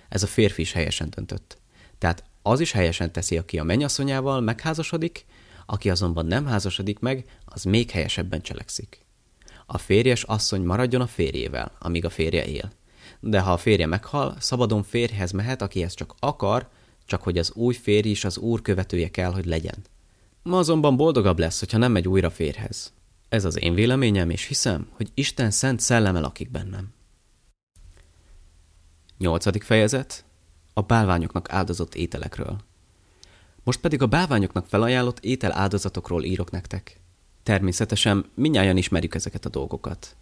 Ez a férfi is helyesen döntött. Tehát az is helyesen teszi, aki a mennyasszonyával megházasodik, aki azonban nem házasodik meg, az még helyesebben cselekszik. A férjes asszony maradjon a férjével, amíg a férje él. De ha a férje meghal, szabadon férjhez mehet, aki ezt csak akar, csak hogy az új férj is az úr követője kell, hogy legyen. Ma azonban boldogabb lesz, hogyha nem megy újra férhez. Ez az én véleményem, és hiszem, hogy Isten szent szelleme lakik bennem. Nyolcadik fejezet a bálványoknak áldozott ételekről. Most pedig a bálványoknak felajánlott étel áldozatokról írok nektek. Természetesen minnyáján ismerjük ezeket a dolgokat.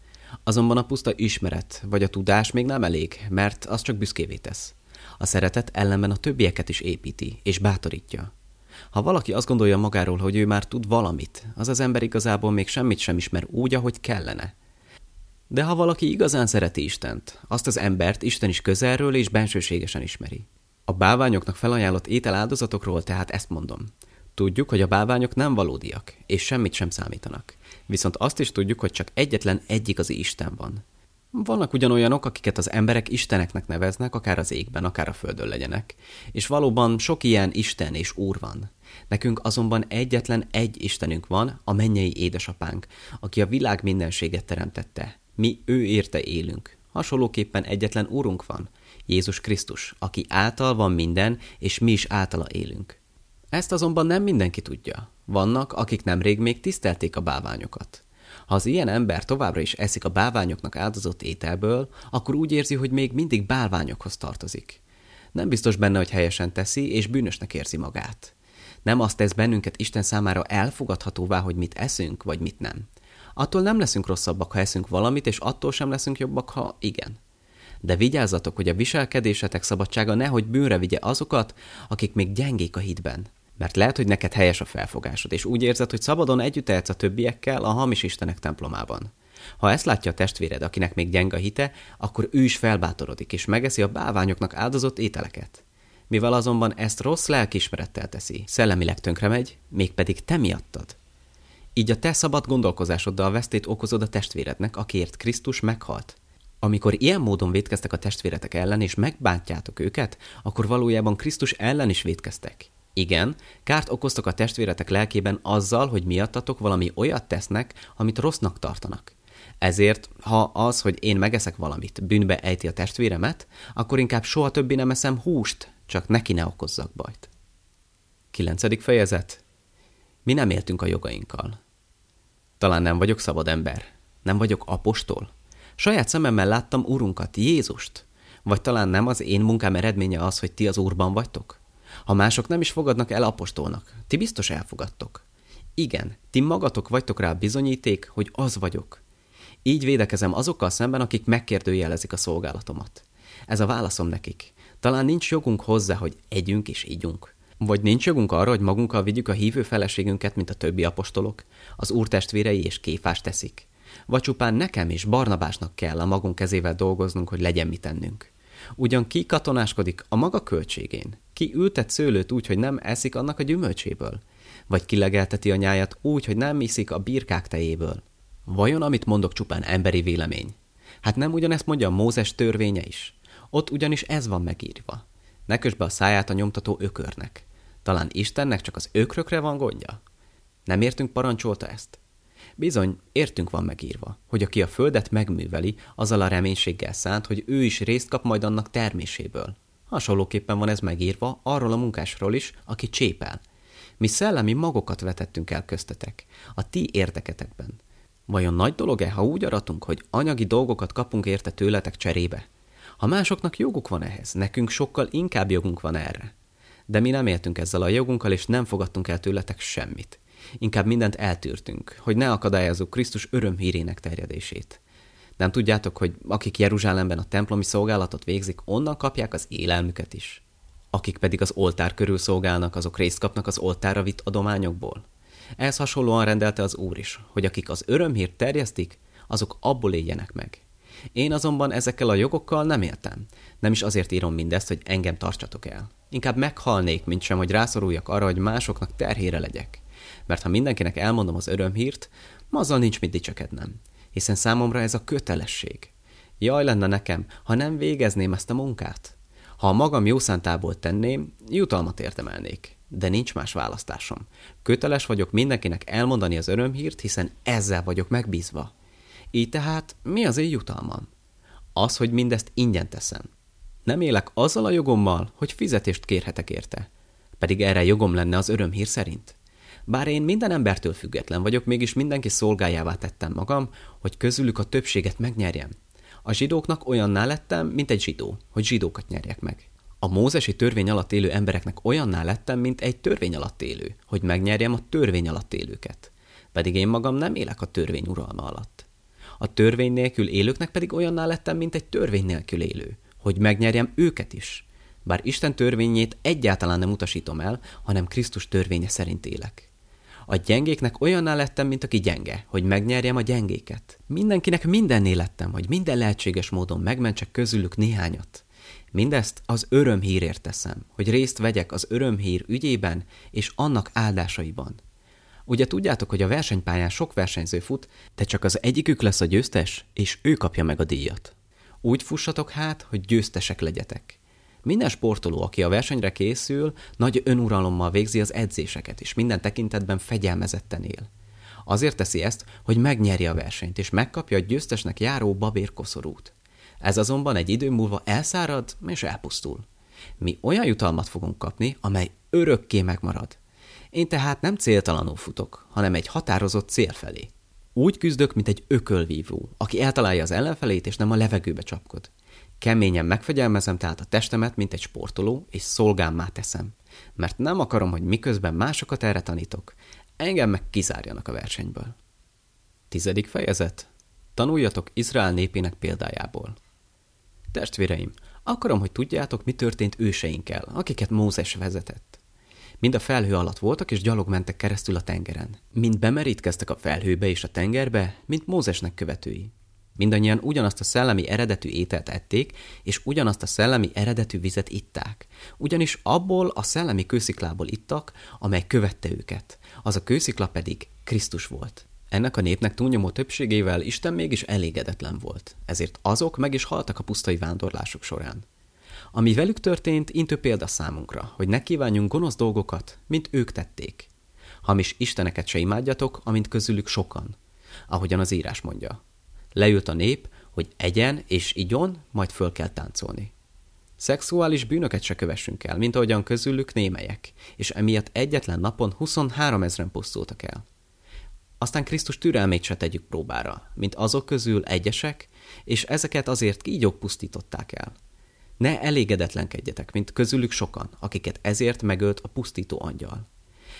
Azonban a puszta ismeret vagy a tudás még nem elég, mert az csak büszkévé tesz. A szeretet ellenben a többieket is építi és bátorítja. Ha valaki azt gondolja magáról, hogy ő már tud valamit, az az ember igazából még semmit sem ismer úgy, ahogy kellene. De ha valaki igazán szereti Istent, azt az embert Isten is közelről és bensőségesen ismeri. A bálványoknak felajánlott ételáldozatokról tehát ezt mondom. Tudjuk, hogy a bálványok nem valódiak, és semmit sem számítanak. Viszont azt is tudjuk, hogy csak egyetlen egy igazi Isten van. Vannak ugyanolyanok, akiket az emberek isteneknek neveznek, akár az égben, akár a földön legyenek. És valóban sok ilyen Isten és Úr van. Nekünk azonban egyetlen egy Istenünk van, a mennyei édesapánk, aki a világ mindenséget teremtette, mi ő érte élünk. Hasonlóképpen egyetlen úrunk van, Jézus Krisztus, aki által van minden, és mi is általa élünk. Ezt azonban nem mindenki tudja. Vannak, akik nemrég még tisztelték a báványokat. Ha az ilyen ember továbbra is eszik a báványoknak áldozott ételből, akkor úgy érzi, hogy még mindig bálványokhoz tartozik. Nem biztos benne, hogy helyesen teszi, és bűnösnek érzi magát. Nem azt tesz bennünket Isten számára elfogadhatóvá, hogy mit eszünk, vagy mit nem. Attól nem leszünk rosszabbak, ha eszünk valamit, és attól sem leszünk jobbak, ha igen. De vigyázzatok, hogy a viselkedésetek szabadsága nehogy bűnre vigye azokat, akik még gyengék a hitben. Mert lehet, hogy neked helyes a felfogásod, és úgy érzed, hogy szabadon együtt a többiekkel a hamis istenek templomában. Ha ezt látja a testvéred, akinek még gyenge hite, akkor ő is felbátorodik, és megeszi a báványoknak áldozott ételeket. Mivel azonban ezt rossz lelkismerettel teszi, szellemileg tönkre megy, mégpedig te miattad. Így a te szabad gondolkozásoddal vesztét okozod a testvérednek, akiért Krisztus meghalt. Amikor ilyen módon védkeztek a testvéretek ellen, és megbántjátok őket, akkor valójában Krisztus ellen is védkeztek. Igen, kárt okoztok a testvéretek lelkében azzal, hogy miattatok valami olyat tesznek, amit rossznak tartanak. Ezért, ha az, hogy én megeszek valamit, bűnbe ejti a testvéremet, akkor inkább soha többé nem eszem húst, csak neki ne okozzak bajt. 9. fejezet mi nem éltünk a jogainkkal. Talán nem vagyok szabad ember. Nem vagyok apostol. Saját szememmel láttam Urunkat, Jézust. Vagy talán nem az én munkám eredménye az, hogy ti az Úrban vagytok? Ha mások nem is fogadnak el apostolnak, ti biztos elfogadtok. Igen, ti magatok vagytok rá bizonyíték, hogy az vagyok. Így védekezem azokkal szemben, akik megkérdőjelezik a szolgálatomat. Ez a válaszom nekik. Talán nincs jogunk hozzá, hogy együnk és ígyunk. Vagy nincs jogunk arra, hogy magunkkal vigyük a hívő feleségünket, mint a többi apostolok? Az úr testvérei és kéfás teszik? Vagy csupán nekem és Barnabásnak kell a magunk kezével dolgoznunk, hogy legyen mit tennünk? Ugyan ki katonáskodik a maga költségén? Ki ültet szőlőt úgy, hogy nem eszik annak a gyümölcséből? Vagy kilegelteti a nyájat úgy, hogy nem iszik a birkák tejéből? Vajon, amit mondok, csupán emberi vélemény? Hát nem ugyanezt mondja a Mózes törvénye is? Ott ugyanis ez van megírva. Ne be a száját a nyomtató ökörnek. Talán Istennek csak az ökrökre van gondja? Nem értünk parancsolta ezt? Bizony, értünk van megírva, hogy aki a földet megműveli, azzal a reménységgel szánt, hogy ő is részt kap majd annak terméséből. Hasonlóképpen van ez megírva arról a munkásról is, aki csépel. Mi szellemi magokat vetettünk el köztetek, a ti érdeketekben. Vajon nagy dolog-e, ha úgy aratunk, hogy anyagi dolgokat kapunk érte tőletek cserébe? Ha másoknak joguk van ehhez, nekünk sokkal inkább jogunk van erre. De mi nem éltünk ezzel a jogunkkal, és nem fogadtunk el tőletek semmit. Inkább mindent eltűrtünk, hogy ne akadályozzuk Krisztus örömhírének terjedését. Nem tudjátok, hogy akik Jeruzsálemben a templomi szolgálatot végzik, onnan kapják az élelmüket is. Akik pedig az oltár körül szolgálnak, azok részt kapnak az oltára vitt adományokból. Ehhez hasonlóan rendelte az Úr is, hogy akik az örömhírt terjesztik, azok abból éljenek meg. Én azonban ezekkel a jogokkal nem éltem. Nem is azért írom mindezt, hogy engem tartsatok el. Inkább meghalnék, mint sem, hogy rászoruljak arra, hogy másoknak terhére legyek. Mert ha mindenkinek elmondom az örömhírt, azzal nincs mit dicsekednem. Hiszen számomra ez a kötelesség. Jaj lenne nekem, ha nem végezném ezt a munkát. Ha a magam jó szántából tenném, jutalmat érdemelnék. De nincs más választásom. Köteles vagyok mindenkinek elmondani az örömhírt, hiszen ezzel vagyok megbízva. Így tehát mi az én jutalmam? Az, hogy mindezt ingyen teszem. Nem élek azzal a jogommal, hogy fizetést kérhetek érte. Pedig erre jogom lenne az örömhír szerint. Bár én minden embertől független vagyok, mégis mindenki szolgájává tettem magam, hogy közülük a többséget megnyerjem. A zsidóknak olyanná lettem, mint egy zsidó, hogy zsidókat nyerjek meg. A mózesi törvény alatt élő embereknek olyanná lettem, mint egy törvény alatt élő, hogy megnyerjem a törvény alatt élőket. Pedig én magam nem élek a törvény uralma alatt. A törvény nélkül élőknek pedig olyanná lettem, mint egy törvény nélkül élő, hogy megnyerjem őket is. Bár Isten törvényét egyáltalán nem utasítom el, hanem Krisztus törvénye szerint élek. A gyengéknek olyanná lettem, mint aki gyenge, hogy megnyerjem a gyengéket. Mindenkinek mindennél lettem, hogy minden lehetséges módon megmentsek közülük néhányat. Mindezt az örömhírért teszem, hogy részt vegyek az örömhír ügyében és annak áldásaiban. Ugye tudjátok, hogy a versenypályán sok versenyző fut, de csak az egyikük lesz a győztes, és ő kapja meg a díjat. Úgy fussatok hát, hogy győztesek legyetek. Minden sportoló, aki a versenyre készül, nagy önuralommal végzi az edzéseket, és minden tekintetben fegyelmezetten él. Azért teszi ezt, hogy megnyerje a versenyt, és megkapja a győztesnek járó babérkoszorút. Ez azonban egy idő múlva elszárad és elpusztul. Mi olyan jutalmat fogunk kapni, amely örökké megmarad. Én tehát nem céltalanul futok, hanem egy határozott cél felé. Úgy küzdök, mint egy ökölvívó, aki eltalálja az ellenfelét, és nem a levegőbe csapkod. Keményen megfegyelmezem tehát a testemet, mint egy sportoló, és szolgámmá teszem. Mert nem akarom, hogy miközben másokat erre tanítok, engem meg kizárjanak a versenyből. Tizedik fejezet. Tanuljatok Izrael népének példájából. Testvéreim, akarom, hogy tudjátok, mi történt őseinkkel, akiket Mózes vezetett. Mind a felhő alatt voltak, és gyalog mentek keresztül a tengeren. Mind bemerítkeztek a felhőbe és a tengerbe, mint Mózesnek követői. Mindannyian ugyanazt a szellemi eredetű ételt ették, és ugyanazt a szellemi eredetű vizet itták. Ugyanis abból a szellemi kősziklából ittak, amely követte őket. Az a kőszikla pedig Krisztus volt. Ennek a népnek túlnyomó többségével Isten mégis elégedetlen volt, ezért azok meg is haltak a pusztai vándorlások során. Ami velük történt, intő példa számunkra, hogy ne kívánjunk gonosz dolgokat, mint ők tették. Hamis isteneket se imádjatok, amint közülük sokan, ahogyan az írás mondja. Leült a nép, hogy egyen és igyon, majd föl kell táncolni. Szexuális bűnöket se kövessünk el, mint ahogyan közülük némelyek, és emiatt egyetlen napon 23 ezeren pusztultak el. Aztán Krisztus türelmét se tegyük próbára, mint azok közül egyesek, és ezeket azért kígyók pusztították el. Ne elégedetlenkedjetek, mint közülük sokan, akiket ezért megölt a pusztító angyal.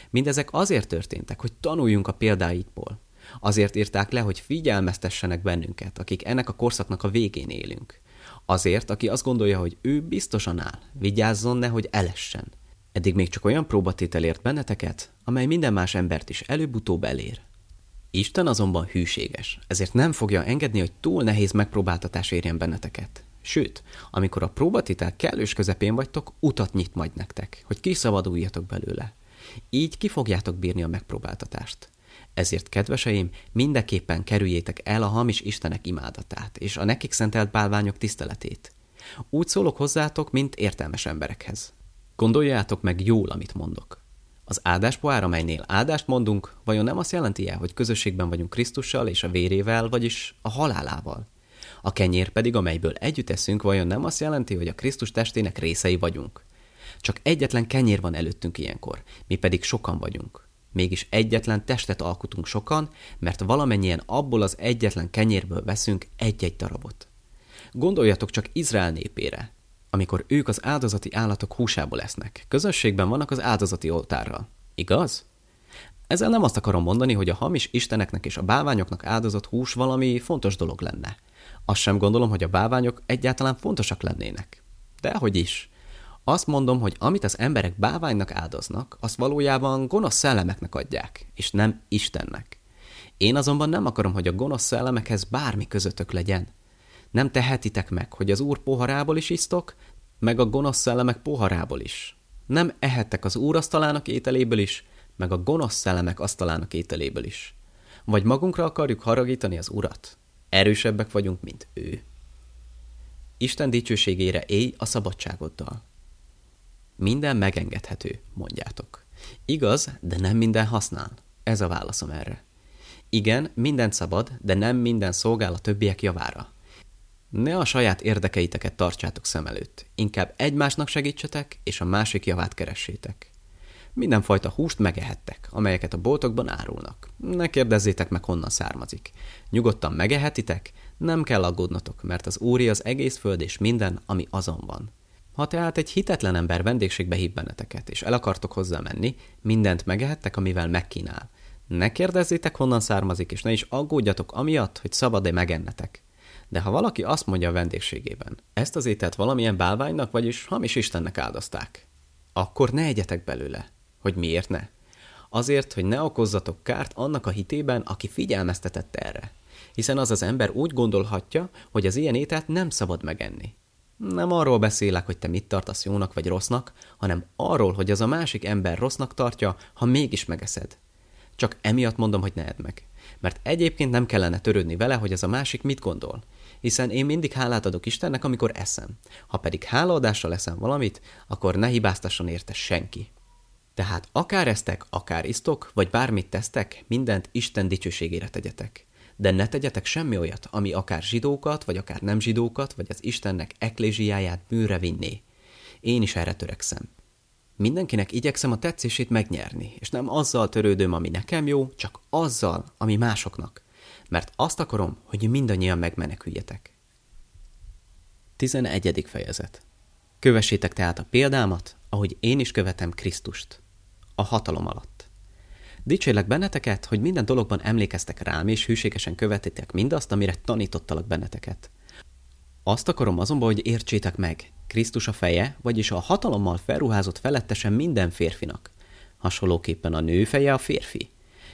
Mindezek azért történtek, hogy tanuljunk a példáitból. Azért írták le, hogy figyelmeztessenek bennünket, akik ennek a korszaknak a végén élünk. Azért, aki azt gondolja, hogy ő biztosan áll, vigyázzon, nehogy elessen. Eddig még csak olyan próbatétel ért benneteket, amely minden más embert is előbb-utóbb elér. Isten azonban hűséges, ezért nem fogja engedni, hogy túl nehéz megpróbáltatás érjen benneteket. Sőt, amikor a próbatitel kellős közepén vagytok, utat nyit majd nektek, hogy kiszabaduljatok belőle. Így ki fogjátok bírni a megpróbáltatást. Ezért, kedveseim, mindenképpen kerüljétek el a hamis istenek imádatát, és a nekik szentelt bálványok tiszteletét. Úgy szólok hozzátok, mint értelmes emberekhez. Gondoljátok meg jól, amit mondok. Az áldás pohár, amelynél áldást mondunk, vajon nem azt jelenti el, hogy közösségben vagyunk Krisztussal és a vérével, vagyis a halálával? A kenyér pedig, amelyből együtt eszünk, vajon nem azt jelenti, hogy a Krisztus testének részei vagyunk? Csak egyetlen kenyér van előttünk ilyenkor, mi pedig sokan vagyunk. Mégis egyetlen testet alkotunk sokan, mert valamennyien abból az egyetlen kenyérből veszünk egy-egy darabot. Gondoljatok csak Izrael népére, amikor ők az áldozati állatok húsából lesznek. Közösségben vannak az áldozati oltárral. Igaz? Ezzel nem azt akarom mondani, hogy a hamis isteneknek és a bálványoknak áldozott hús valami fontos dolog lenne. Azt sem gondolom, hogy a bálványok egyáltalán fontosak lennének. Dehogy is. Azt mondom, hogy amit az emberek bálványnak áldoznak, azt valójában gonosz szellemeknek adják, és nem Istennek. Én azonban nem akarom, hogy a gonosz szellemekhez bármi közöttök legyen. Nem tehetitek meg, hogy az Úr poharából is isztok, meg a gonosz szellemek poharából is. Nem ehettek az Úr asztalának ételéből is, meg a gonosz szellemek asztalának ételéből is. Vagy magunkra akarjuk haragítani az Urat? Erősebbek vagyunk, mint ő. Isten dicsőségére élj a szabadságoddal. Minden megengedhető, mondjátok. Igaz, de nem minden használ. Ez a válaszom erre. Igen, minden szabad, de nem minden szolgál a többiek javára. Ne a saját érdekeiteket tartsátok szem előtt, inkább egymásnak segítsetek, és a másik javát keressétek. Mindenfajta húst megehettek, amelyeket a boltokban árulnak. Ne kérdezzétek meg, honnan származik. Nyugodtan megehetitek, nem kell aggódnotok, mert az Úri az egész föld és minden, ami azon van. Ha tehát egy hitetlen ember vendégségbe hív benneteket, és el akartok hozzá menni, mindent megehettek, amivel megkínál. Ne kérdezzétek, honnan származik, és ne is aggódjatok amiatt, hogy szabad-e megennetek. De ha valaki azt mondja a vendégségében, ezt az ételt valamilyen bálványnak, vagyis hamis Istennek áldozták, akkor ne egyetek belőle. Hogy miért ne? Azért, hogy ne okozzatok kárt annak a hitében, aki figyelmeztetett erre. Hiszen az az ember úgy gondolhatja, hogy az ilyen ételt nem szabad megenni. Nem arról beszélek, hogy te mit tartasz jónak vagy rossznak, hanem arról, hogy az a másik ember rossznak tartja, ha mégis megeszed. Csak emiatt mondom, hogy ne edd meg. Mert egyébként nem kellene törődni vele, hogy az a másik mit gondol. Hiszen én mindig hálát adok Istennek, amikor eszem. Ha pedig hálaadásra leszem valamit, akkor ne hibáztasson érte senki. Tehát akár esztek, akár isztok, vagy bármit tesztek, mindent Isten dicsőségére tegyetek de ne tegyetek semmi olyat, ami akár zsidókat, vagy akár nem zsidókat, vagy az Istennek eklézsiáját bűnre vinné. Én is erre törekszem. Mindenkinek igyekszem a tetszését megnyerni, és nem azzal törődöm, ami nekem jó, csak azzal, ami másoknak. Mert azt akarom, hogy mindannyian megmeneküljetek. 11. fejezet Kövessétek tehát a példámat, ahogy én is követem Krisztust. A hatalom alatt. Dicsérlek benneteket, hogy minden dologban emlékeztek rám, és hűségesen követitek mindazt, amire tanítottalak benneteket. Azt akarom azonban, hogy értsétek meg, Krisztus a feje, vagyis a hatalommal felruházott felettesen minden férfinak. Hasonlóképpen a nő feje a férfi.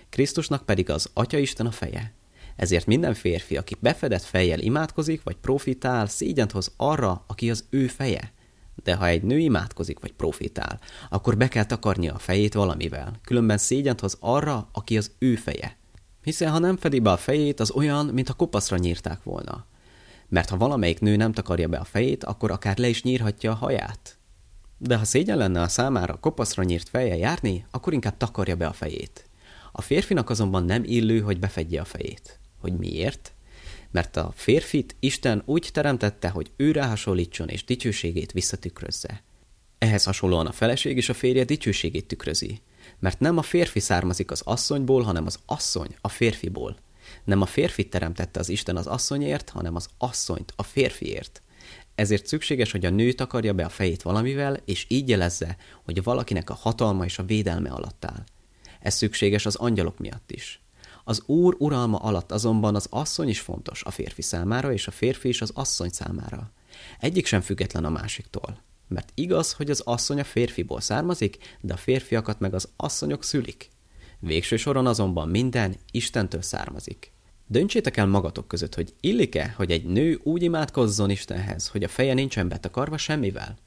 Krisztusnak pedig az Atya Isten a feje. Ezért minden férfi, aki befedett fejjel imádkozik vagy profitál, szégyent hoz arra, aki az ő feje de ha egy nő imádkozik vagy profitál, akkor be kell takarnia a fejét valamivel, különben szégyent hoz arra, aki az ő feje. Hiszen ha nem fedi be a fejét, az olyan, mint a kopaszra nyírták volna. Mert ha valamelyik nő nem takarja be a fejét, akkor akár le is nyírhatja a haját. De ha szégyen lenne a számára kopaszra nyírt feje járni, akkor inkább takarja be a fejét. A férfinak azonban nem illő, hogy befedje a fejét. Hogy miért? Mert a férfit Isten úgy teremtette, hogy őre hasonlítson és dicsőségét visszatükrözze. Ehhez hasonlóan a feleség és a férje dicsőségét tükrözi, mert nem a férfi származik az asszonyból, hanem az asszony a férfiból. Nem a férfit teremtette az Isten az asszonyért, hanem az asszonyt a férfiért. Ezért szükséges, hogy a nő takarja be a fejét valamivel, és így jelezze, hogy valakinek a hatalma és a védelme alatt áll. Ez szükséges az angyalok miatt is. Az úr uralma alatt azonban az asszony is fontos a férfi számára, és a férfi is az asszony számára. Egyik sem független a másiktól. Mert igaz, hogy az asszony a férfiból származik, de a férfiakat meg az asszonyok szülik. Végső soron azonban minden Istentől származik. Döntsétek el magatok között, hogy illik-e, hogy egy nő úgy imádkozzon Istenhez, hogy a feje nincsen betakarva semmivel?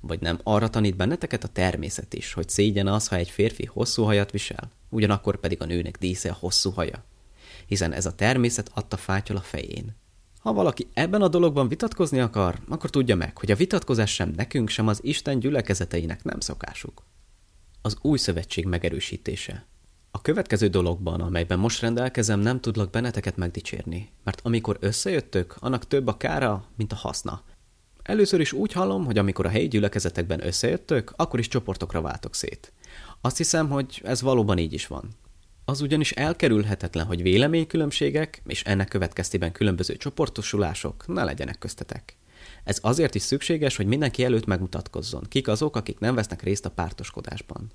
Vagy nem arra tanít benneteket a természet is, hogy szégyen az, ha egy férfi hosszú hajat visel, ugyanakkor pedig a nőnek dísze a hosszú haja? Hiszen ez a természet adta fátyol a fején. Ha valaki ebben a dologban vitatkozni akar, akkor tudja meg, hogy a vitatkozás sem nekünk, sem az Isten gyülekezeteinek nem szokásuk. Az új szövetség megerősítése. A következő dologban, amelyben most rendelkezem, nem tudlak benneteket megdicsérni, mert amikor összejöttök, annak több a kára, mint a haszna. Először is úgy hallom, hogy amikor a helyi gyülekezetekben összejöttök, akkor is csoportokra váltok szét. Azt hiszem, hogy ez valóban így is van. Az ugyanis elkerülhetetlen, hogy véleménykülönbségek és ennek következtében különböző csoportosulások ne legyenek köztetek. Ez azért is szükséges, hogy mindenki előtt megmutatkozzon, kik azok, akik nem vesznek részt a pártoskodásban.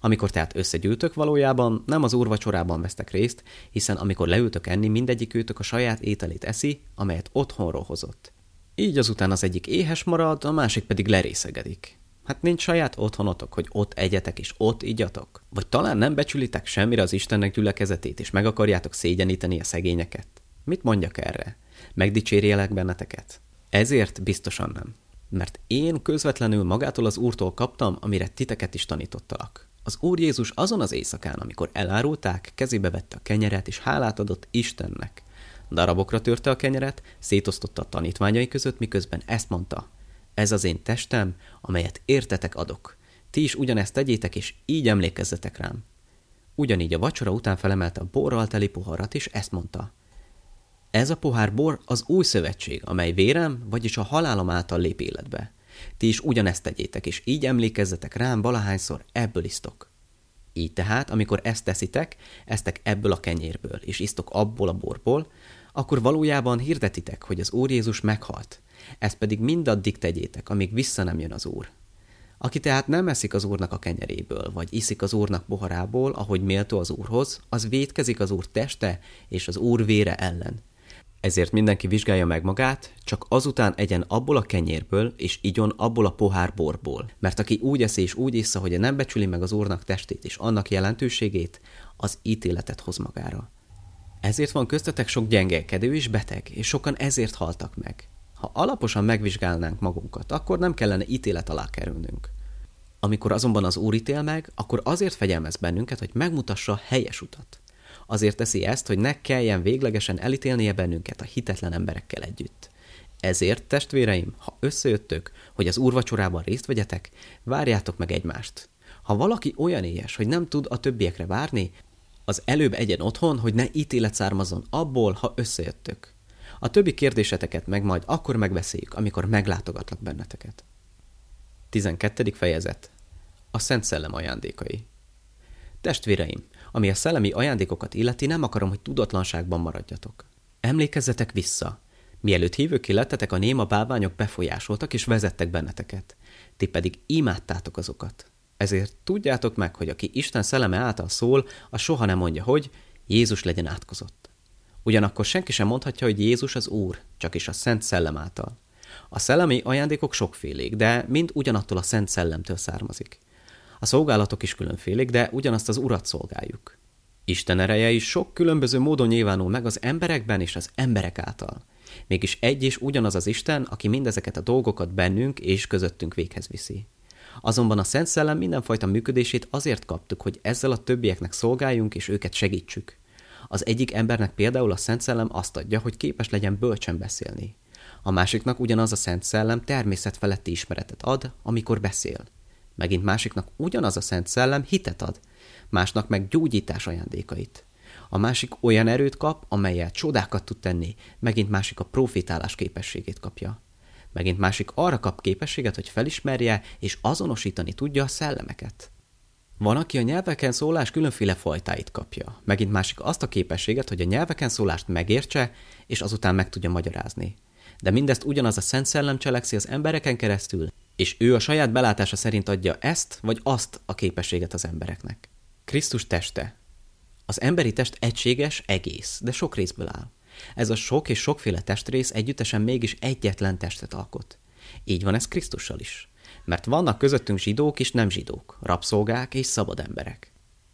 Amikor tehát összegyűltök valójában, nem az úrvacsorában vesztek részt, hiszen amikor leültök enni, mindegyik őtök a saját ételét eszi, amelyet otthonról hozott. Így azután az egyik éhes marad, a másik pedig lerészegedik. Hát nincs saját otthonotok, hogy ott egyetek és ott igyatok? Vagy talán nem becsülitek semmire az Istennek gyülekezetét, és meg akarjátok szégyeníteni a szegényeket? Mit mondjak erre? Megdicsérjelek benneteket? Ezért biztosan nem. Mert én közvetlenül magától az Úrtól kaptam, amire titeket is tanítottalak. Az Úr Jézus azon az éjszakán, amikor elárulták, kezébe vette a kenyeret, és hálát adott Istennek. Darabokra törte a kenyeret, szétosztotta a tanítványai között, miközben ezt mondta. Ez az én testem, amelyet értetek adok. Ti is ugyanezt tegyétek, és így emlékezzetek rám. Ugyanígy a vacsora után felemelte a borral teli poharat, és ezt mondta. Ez a pohár bor az új szövetség, amely vérem, vagyis a halálom által lép életbe. Ti is ugyanezt tegyétek, és így emlékezzetek rám valahányszor ebből isztok. Így tehát, amikor ezt teszitek, eztek ebből a kenyérből, és isztok abból a borból, akkor valójában hirdetitek, hogy az Úr Jézus meghalt. Ezt pedig mindaddig tegyétek, amíg vissza nem jön az Úr. Aki tehát nem eszik az Úrnak a kenyeréből, vagy iszik az Úrnak poharából, ahogy méltó az Úrhoz, az vétkezik az Úr teste és az Úr vére ellen. Ezért mindenki vizsgálja meg magát, csak azután egyen abból a kenyérből, és igyon abból a pohár borból. Mert aki úgy eszi és úgy issza, hogy nem becsüli meg az Úrnak testét és annak jelentőségét, az ítéletet hoz magára. Ezért van köztetek sok gyengelkedő és beteg, és sokan ezért haltak meg. Ha alaposan megvizsgálnánk magunkat, akkor nem kellene ítélet alá kerülnünk. Amikor azonban az Úr ítél meg, akkor azért fegyelmez bennünket, hogy megmutassa a helyes utat. Azért teszi ezt, hogy ne kelljen véglegesen elítélnie bennünket a hitetlen emberekkel együtt. Ezért, testvéreim, ha összejöttök, hogy az úrvacsorában részt vegyetek, várjátok meg egymást. Ha valaki olyan éhes, hogy nem tud a többiekre várni, az előbb egyen otthon, hogy ne ítélet származon abból, ha összejöttök. A többi kérdéseteket meg majd akkor megbeszéljük, amikor meglátogatlak benneteket. 12. fejezet A Szent Szellem ajándékai Testvéreim, ami a szellemi ajándékokat illeti, nem akarom, hogy tudatlanságban maradjatok. Emlékezzetek vissza. Mielőtt hívőké lettetek, a néma bálványok befolyásoltak és vezettek benneteket. Ti pedig imádtátok azokat. Ezért tudjátok meg, hogy aki Isten szelleme által szól, az soha nem mondja, hogy Jézus legyen átkozott. Ugyanakkor senki sem mondhatja, hogy Jézus az Úr, csak is a Szent Szellem által. A szellemi ajándékok sokfélék, de mind ugyanattól a Szent Szellemtől származik. A szolgálatok is különfélék, de ugyanazt az Urat szolgáljuk. Isten ereje is sok különböző módon nyilvánul meg az emberekben és az emberek által. Mégis egy és ugyanaz az Isten, aki mindezeket a dolgokat bennünk és közöttünk véghez viszi. Azonban a Szent Szellem mindenfajta működését azért kaptuk, hogy ezzel a többieknek szolgáljunk és őket segítsük. Az egyik embernek például a Szent Szellem azt adja, hogy képes legyen bölcsen beszélni. A másiknak ugyanaz a Szent Szellem természetfeletti ismeretet ad, amikor beszél. Megint másiknak ugyanaz a Szent Szellem hitet ad, másnak meg gyógyítás ajándékait. A másik olyan erőt kap, amelyel csodákat tud tenni, megint másik a profétálás képességét kapja. Megint másik arra kap képességet, hogy felismerje és azonosítani tudja a szellemeket. Van, aki a nyelveken szólás különféle fajtáit kapja, megint másik azt a képességet, hogy a nyelveken szólást megértse, és azután meg tudja magyarázni. De mindezt ugyanaz a Szent Szellem cselekszi az embereken keresztül, és ő a saját belátása szerint adja ezt vagy azt a képességet az embereknek. Krisztus teste. Az emberi test egységes egész, de sok részből áll. Ez a sok és sokféle testrész együttesen mégis egyetlen testet alkot. Így van ez Krisztussal is. Mert vannak közöttünk zsidók és nem zsidók, rabszolgák és szabad emberek.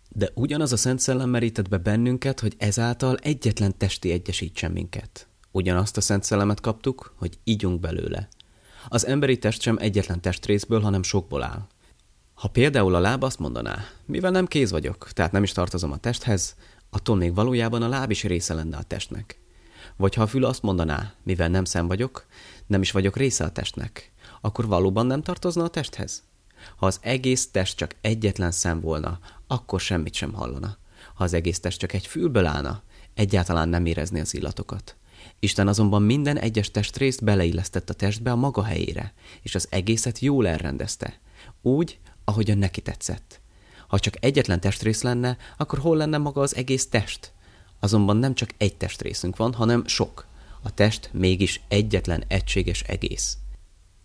De ugyanaz a Szent Szellem merített be bennünket, hogy ezáltal egyetlen testi egyesítsen minket. Ugyanazt a Szent Szellemet kaptuk, hogy ígyunk belőle. Az emberi test sem egyetlen testrészből, hanem sokból áll. Ha például a láb azt mondaná, mivel nem kéz vagyok, tehát nem is tartozom a testhez, attól még valójában a láb is része lenne a testnek. Vagy ha a fül azt mondaná, mivel nem szem vagyok, nem is vagyok része a testnek, akkor valóban nem tartozna a testhez? Ha az egész test csak egyetlen szem volna, akkor semmit sem hallana. Ha az egész test csak egy fülből állna, egyáltalán nem érezni az illatokat. Isten azonban minden egyes testrészt beleillesztett a testbe a maga helyére, és az egészet jól elrendezte. Úgy, ahogyan neki tetszett. Ha csak egyetlen testrész lenne, akkor hol lenne maga az egész test? Azonban nem csak egy testrészünk van, hanem sok. A test mégis egyetlen egységes egész.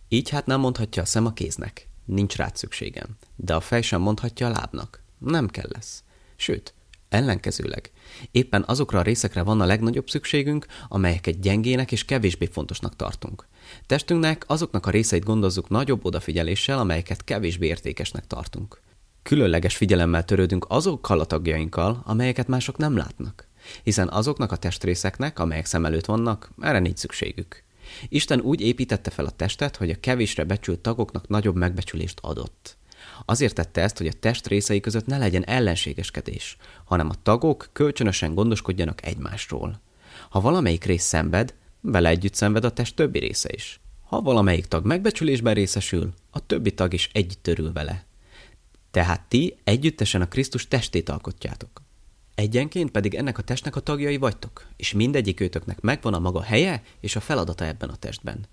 Így hát nem mondhatja a szem a kéznek. Nincs rá szükségem. De a fej sem mondhatja a lábnak. Nem kell lesz. Sőt, ellenkezőleg. Éppen azokra a részekre van a legnagyobb szükségünk, amelyeket gyengének és kevésbé fontosnak tartunk. Testünknek azoknak a részeit gondozzuk nagyobb odafigyeléssel, amelyeket kevésbé értékesnek tartunk. Különleges figyelemmel törődünk azokkal a tagjainkkal, amelyeket mások nem látnak, hiszen azoknak a testrészeknek, amelyek szem előtt vannak, erre nincs szükségük. Isten úgy építette fel a testet, hogy a kevésre becsült tagoknak nagyobb megbecsülést adott. Azért tette ezt, hogy a test részei között ne legyen ellenségeskedés, hanem a tagok kölcsönösen gondoskodjanak egymásról. Ha valamelyik rész szenved, vele együtt szenved a test többi része is. Ha valamelyik tag megbecsülésben részesül, a többi tag is együtt törül vele. Tehát ti együttesen a Krisztus testét alkotjátok. Egyenként pedig ennek a testnek a tagjai vagytok, és mindegyik őtöknek megvan a maga helye és a feladata ebben a testben.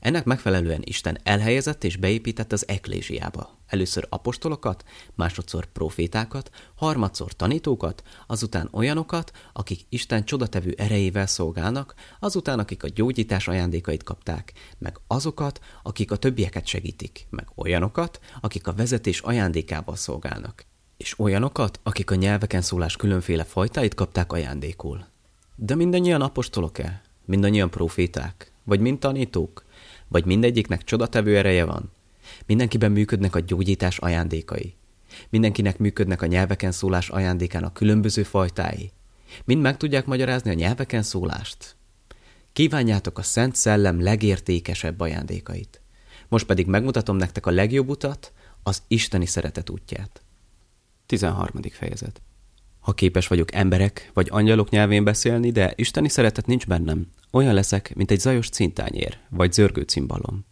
Ennek megfelelően Isten elhelyezett és beépített az eklésiába. Először apostolokat, másodszor profétákat, harmadszor tanítókat, azután olyanokat, akik Isten csodatevő erejével szolgálnak, azután akik a gyógyítás ajándékait kapták, meg azokat, akik a többieket segítik, meg olyanokat, akik a vezetés ajándékával szolgálnak, és olyanokat, akik a nyelveken szólás különféle fajtáit kapták ajándékul. De mindannyian apostolok-e? Mindannyian proféták? Vagy mind tanítók? Vagy mindegyiknek csodatevő ereje van? Mindenkiben működnek a gyógyítás ajándékai. Mindenkinek működnek a nyelveken szólás ajándékának különböző fajtái. Mind meg tudják magyarázni a nyelveken szólást. Kívánjátok a Szent Szellem legértékesebb ajándékait. Most pedig megmutatom nektek a legjobb utat, az Isteni szeretet útját. 13. fejezet Ha képes vagyok emberek vagy angyalok nyelvén beszélni, de isteni szeretet nincs bennem, olyan leszek, mint egy zajos cintányér, vagy zörgő cimbalom.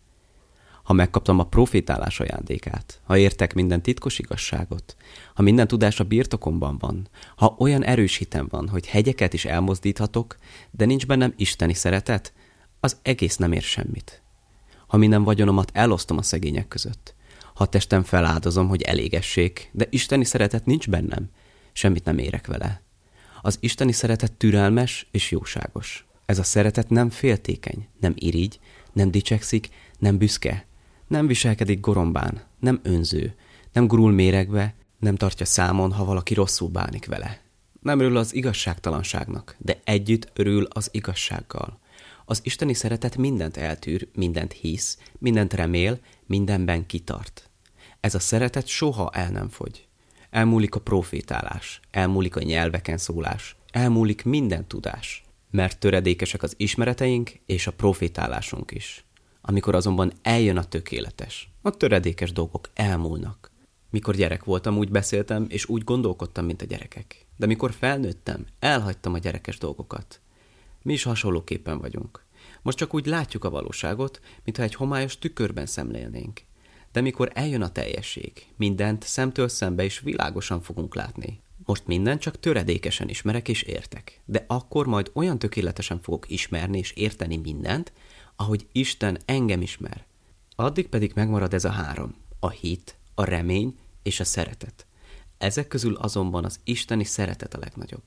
Ha megkaptam a profétálás ajándékát, ha értek minden titkos igazságot, ha minden tudás a birtokomban van, ha olyan erős hitem van, hogy hegyeket is elmozdíthatok, de nincs bennem isteni szeretet, az egész nem ér semmit. Ha minden vagyonomat elosztom a szegények között, ha testem feláldozom, hogy elégessék, de isteni szeretet nincs bennem, semmit nem érek vele. Az isteni szeretet türelmes és jóságos. Ez a szeretet nem féltékeny, nem irigy, nem dicsekszik, nem büszke, nem viselkedik gorombán, nem önző, nem gurul méregbe, nem tartja számon, ha valaki rosszul bánik vele. Nem örül az igazságtalanságnak, de együtt örül az igazsággal. Az isteni szeretet mindent eltűr, mindent hisz, mindent remél, mindenben kitart. Ez a szeretet soha el nem fogy. Elmúlik a profétálás, elmúlik a nyelveken szólás, elmúlik minden tudás, mert töredékesek az ismereteink és a profétálásunk is. Amikor azonban eljön a tökéletes, a töredékes dolgok elmúlnak. Mikor gyerek voltam, úgy beszéltem, és úgy gondolkodtam, mint a gyerekek. De mikor felnőttem, elhagytam a gyerekes dolgokat. Mi is hasonlóképpen vagyunk. Most csak úgy látjuk a valóságot, mintha egy homályos tükörben szemlélnénk. De mikor eljön a teljesség, mindent szemtől szembe is világosan fogunk látni. Most mindent csak töredékesen ismerek és értek, de akkor majd olyan tökéletesen fogok ismerni és érteni mindent, ahogy Isten engem ismer. Addig pedig megmarad ez a három, a hit, a remény és a szeretet. Ezek közül azonban az isteni szeretet a legnagyobb.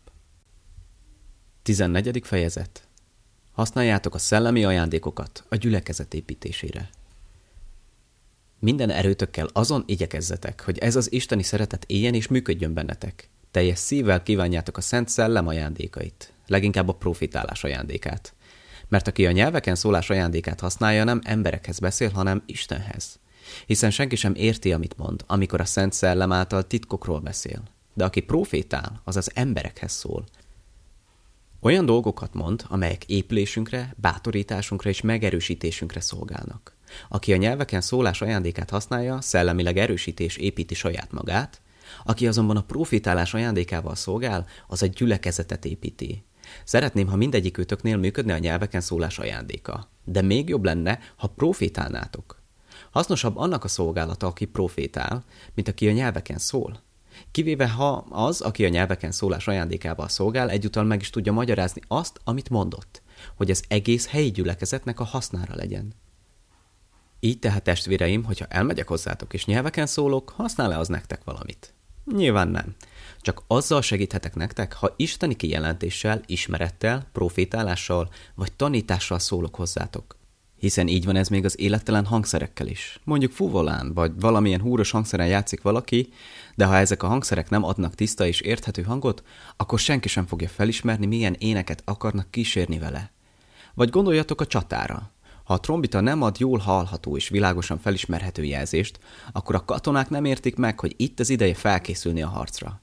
14. fejezet Használjátok a szellemi ajándékokat a gyülekezet építésére. Minden erőtökkel azon igyekezzetek, hogy ez az isteni szeretet éljen és működjön bennetek. Teljes szívvel kívánjátok a Szent Szellem ajándékait, leginkább a profitálás ajándékát. Mert aki a nyelveken szólás ajándékát használja, nem emberekhez beszél, hanem Istenhez. Hiszen senki sem érti, amit mond, amikor a Szent Szellem által titkokról beszél. de aki profétál, az az emberekhez szól. Olyan dolgokat mond, amelyek épülésünkre, bátorításunkra és megerősítésünkre szolgálnak. Aki a nyelveken szólás ajándékát használja, szellemileg erősítés építi saját magát, aki azonban a profitálás ajándékával szolgál, az egy gyülekezetet építi. Szeretném, ha mindegyikőtöknél működne a nyelveken szólás ajándéka. De még jobb lenne, ha profétálnátok. Hasznosabb annak a szolgálata, aki profétál, mint aki a nyelveken szól. Kivéve ha az, aki a nyelveken szólás ajándékával szolgál, egyúttal meg is tudja magyarázni azt, amit mondott, hogy ez egész helyi gyülekezetnek a hasznára legyen. Így tehát testvéreim, hogyha elmegyek hozzátok és nyelveken szólok, használ-e az nektek valamit? Nyilván nem. Csak azzal segíthetek nektek, ha isteni kijelentéssel, ismerettel, profétálással vagy tanítással szólok hozzátok. Hiszen így van ez még az élettelen hangszerekkel is. Mondjuk fuvolán, vagy valamilyen húros hangszeren játszik valaki, de ha ezek a hangszerek nem adnak tiszta és érthető hangot, akkor senki sem fogja felismerni, milyen éneket akarnak kísérni vele. Vagy gondoljatok a csatára. Ha a trombita nem ad jól hallható és világosan felismerhető jelzést, akkor a katonák nem értik meg, hogy itt az ideje felkészülni a harcra.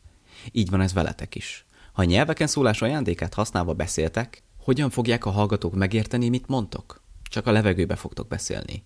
Így van ez veletek is. Ha nyelveken szólás ajándékát használva beszéltek, hogyan fogják a hallgatók megérteni, mit mondtok? Csak a levegőbe fogtok beszélni.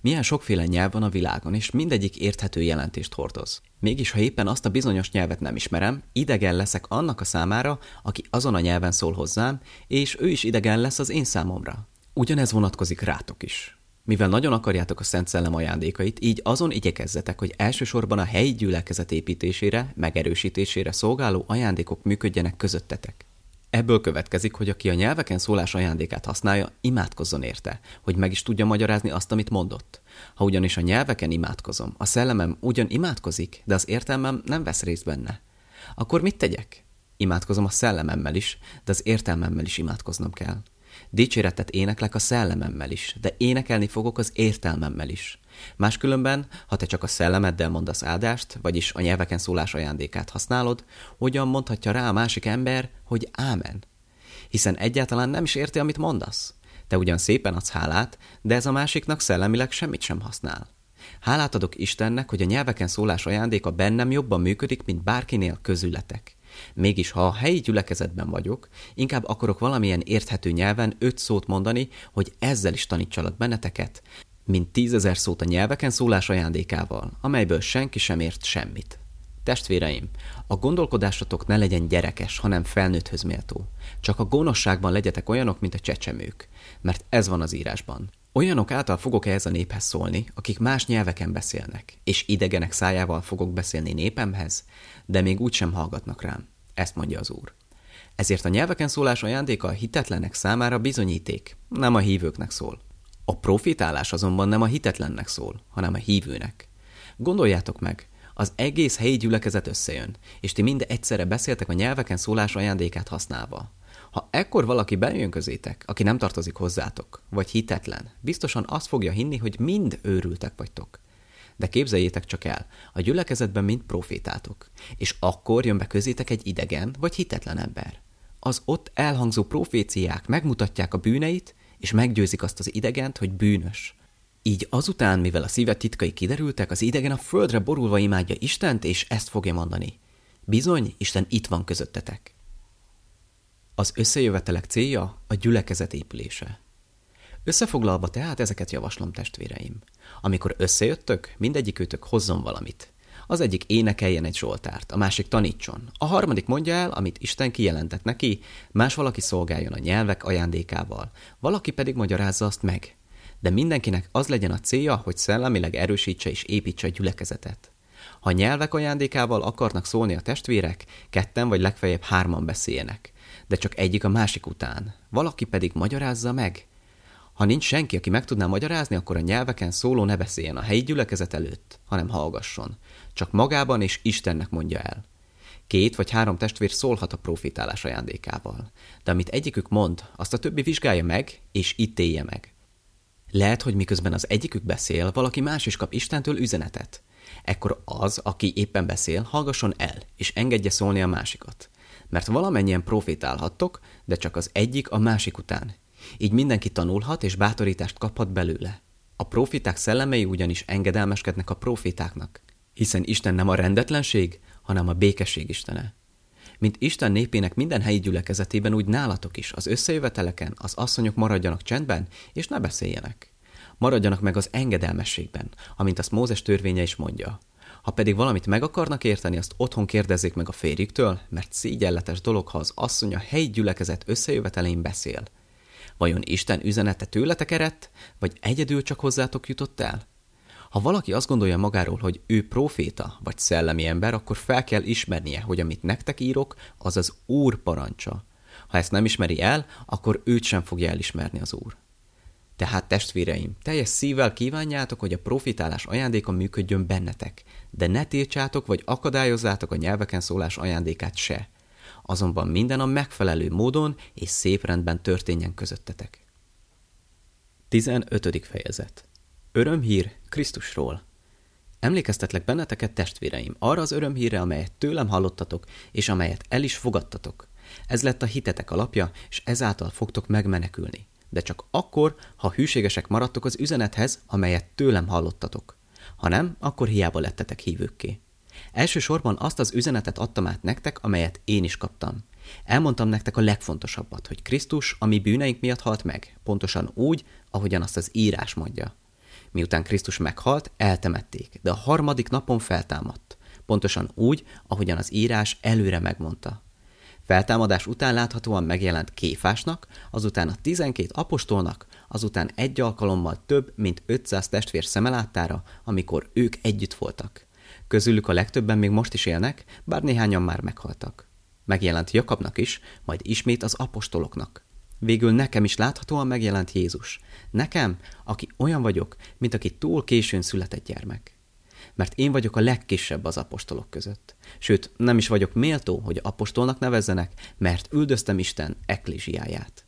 Milyen sokféle nyelv van a világon, és mindegyik érthető jelentést hordoz. Mégis, ha éppen azt a bizonyos nyelvet nem ismerem, idegen leszek annak a számára, aki azon a nyelven szól hozzám, és ő is idegen lesz az én számomra. Ugyanez vonatkozik rátok is. Mivel nagyon akarjátok a Szent Szellem ajándékait, így azon igyekezzetek, hogy elsősorban a helyi gyülekezet építésére, megerősítésére szolgáló ajándékok működjenek közöttetek. Ebből következik, hogy aki a nyelveken szólás ajándékát használja, imádkozzon érte, hogy meg is tudja magyarázni azt, amit mondott. Ha ugyanis a nyelveken imádkozom, a szellemem ugyan imádkozik, de az értelmem nem vesz részt benne. Akkor mit tegyek? Imádkozom a szellememmel is, de az értelmemmel is imádkoznom kell. Dicséretet éneklek a szellememmel is, de énekelni fogok az értelmemmel is. Máskülönben, ha te csak a szellemeddel mondasz áldást, vagyis a nyelveken szólás ajándékát használod, hogyan mondhatja rá a másik ember, hogy ámen? Hiszen egyáltalán nem is érti, amit mondasz. Te ugyan szépen adsz hálát, de ez a másiknak szellemileg semmit sem használ. Hálát adok Istennek, hogy a nyelveken szólás ajándéka bennem jobban működik, mint bárkinél közületek. Mégis, ha a helyi gyülekezetben vagyok, inkább akarok valamilyen érthető nyelven öt szót mondani, hogy ezzel is tanítsalak benneteket, mint tízezer szót a nyelveken szólás ajándékával, amelyből senki sem ért semmit. Testvéreim, a gondolkodásatok ne legyen gyerekes, hanem felnőtthöz méltó. Csak a gonoszságban legyetek olyanok, mint a csecsemők, mert ez van az írásban. Olyanok által fogok ehhez a néphez szólni, akik más nyelveken beszélnek, és idegenek szájával fogok beszélni népemhez, de még úgy sem hallgatnak rám. Ezt mondja az Úr. Ezért a nyelveken szólás ajándéka a hitetlenek számára bizonyíték, nem a hívőknek szól. A profitálás azonban nem a hitetlennek szól, hanem a hívőnek. Gondoljátok meg, az egész helyi gyülekezet összejön, és ti mind egyszerre beszéltek a nyelveken szólás ajándékát használva. Ha ekkor valaki bejön közétek, aki nem tartozik hozzátok, vagy hitetlen, biztosan azt fogja hinni, hogy mind őrültek vagytok. De képzeljétek csak el, a gyülekezetben mind profétátok, és akkor jön be közétek egy idegen vagy hitetlen ember. Az ott elhangzó proféciák megmutatják a bűneit, és meggyőzik azt az idegent, hogy bűnös. Így azután, mivel a szíve titkai kiderültek, az idegen a földre borulva imádja Istent, és ezt fogja mondani. Bizony, Isten itt van közöttetek. Az összejövetelek célja a gyülekezet épülése. Összefoglalva tehát ezeket javaslom testvéreim. Amikor összejöttök, mindegyikőtök hozzon valamit. Az egyik énekeljen egy zsoltárt, a másik tanítson, a harmadik mondja el, amit Isten kijelentett neki, más valaki szolgáljon a nyelvek ajándékával, valaki pedig magyarázza azt meg. De mindenkinek az legyen a célja, hogy szellemileg erősítse és építse a gyülekezetet. Ha nyelvek ajándékával akarnak szólni a testvérek, ketten vagy legfeljebb hárman beszéljenek, de csak egyik a másik után, valaki pedig magyarázza meg – ha nincs senki, aki meg tudná magyarázni, akkor a nyelveken szóló ne beszéljen a helyi gyülekezet előtt, hanem hallgasson. Csak magában és Istennek mondja el. Két vagy három testvér szólhat a profitálás ajándékával, de amit egyikük mond, azt a többi vizsgálja meg, és élje meg. Lehet, hogy miközben az egyikük beszél, valaki más is kap Istentől üzenetet. Ekkor az, aki éppen beszél, hallgasson el, és engedje szólni a másikat. Mert valamennyien profétálhattok, de csak az egyik a másik után, így mindenki tanulhat és bátorítást kaphat belőle. A profiták szellemei ugyanis engedelmeskednek a profitáknak, hiszen Isten nem a rendetlenség, hanem a békesség Istene. Mint Isten népének minden helyi gyülekezetében, úgy nálatok is, az összejöveteleken az asszonyok maradjanak csendben, és ne beszéljenek. Maradjanak meg az engedelmességben, amint azt Mózes törvénye is mondja. Ha pedig valamit meg akarnak érteni, azt otthon kérdezzék meg a férjüktől, mert szégyenletes dolog, ha az asszony a helyi gyülekezet összejövetelén beszél. Vajon Isten üzenete tőletek eredt, vagy egyedül csak hozzátok jutott el? Ha valaki azt gondolja magáról, hogy ő proféta vagy szellemi ember, akkor fel kell ismernie, hogy amit nektek írok, az az Úr parancsa. Ha ezt nem ismeri el, akkor őt sem fogja elismerni az Úr. Tehát testvéreim, teljes szívvel kívánjátok, hogy a profitálás ajándéka működjön bennetek, de ne tiltsátok vagy akadályozzátok a nyelveken szólás ajándékát se. Azonban minden a megfelelő módon és szép rendben történjen közöttetek. 15. fejezet Örömhír Krisztusról Emlékeztetlek benneteket, testvéreim, arra az örömhírre, amelyet tőlem hallottatok, és amelyet el is fogadtatok. Ez lett a hitetek alapja, és ezáltal fogtok megmenekülni. De csak akkor, ha hűségesek maradtok az üzenethez, amelyet tőlem hallottatok. Ha nem, akkor hiába lettetek hívőkké. Elsősorban azt az üzenetet adtam át nektek, amelyet én is kaptam. Elmondtam nektek a legfontosabbat, hogy Krisztus a mi bűneink miatt halt meg, pontosan úgy, ahogyan azt az írás mondja. Miután Krisztus meghalt, eltemették, de a harmadik napon feltámadt. Pontosan úgy, ahogyan az írás előre megmondta. Feltámadás után láthatóan megjelent Kéfásnak, azután a tizenkét apostolnak, azután egy alkalommal több, mint 500 testvér szemeláttára, amikor ők együtt voltak. Közülük a legtöbben még most is élnek, bár néhányan már meghaltak. Megjelent Jakabnak is, majd ismét az apostoloknak. Végül nekem is láthatóan megjelent Jézus. Nekem, aki olyan vagyok, mint aki túl későn született gyermek. Mert én vagyok a legkisebb az apostolok között. Sőt, nem is vagyok méltó, hogy apostolnak nevezzenek, mert üldöztem Isten eklésiáját.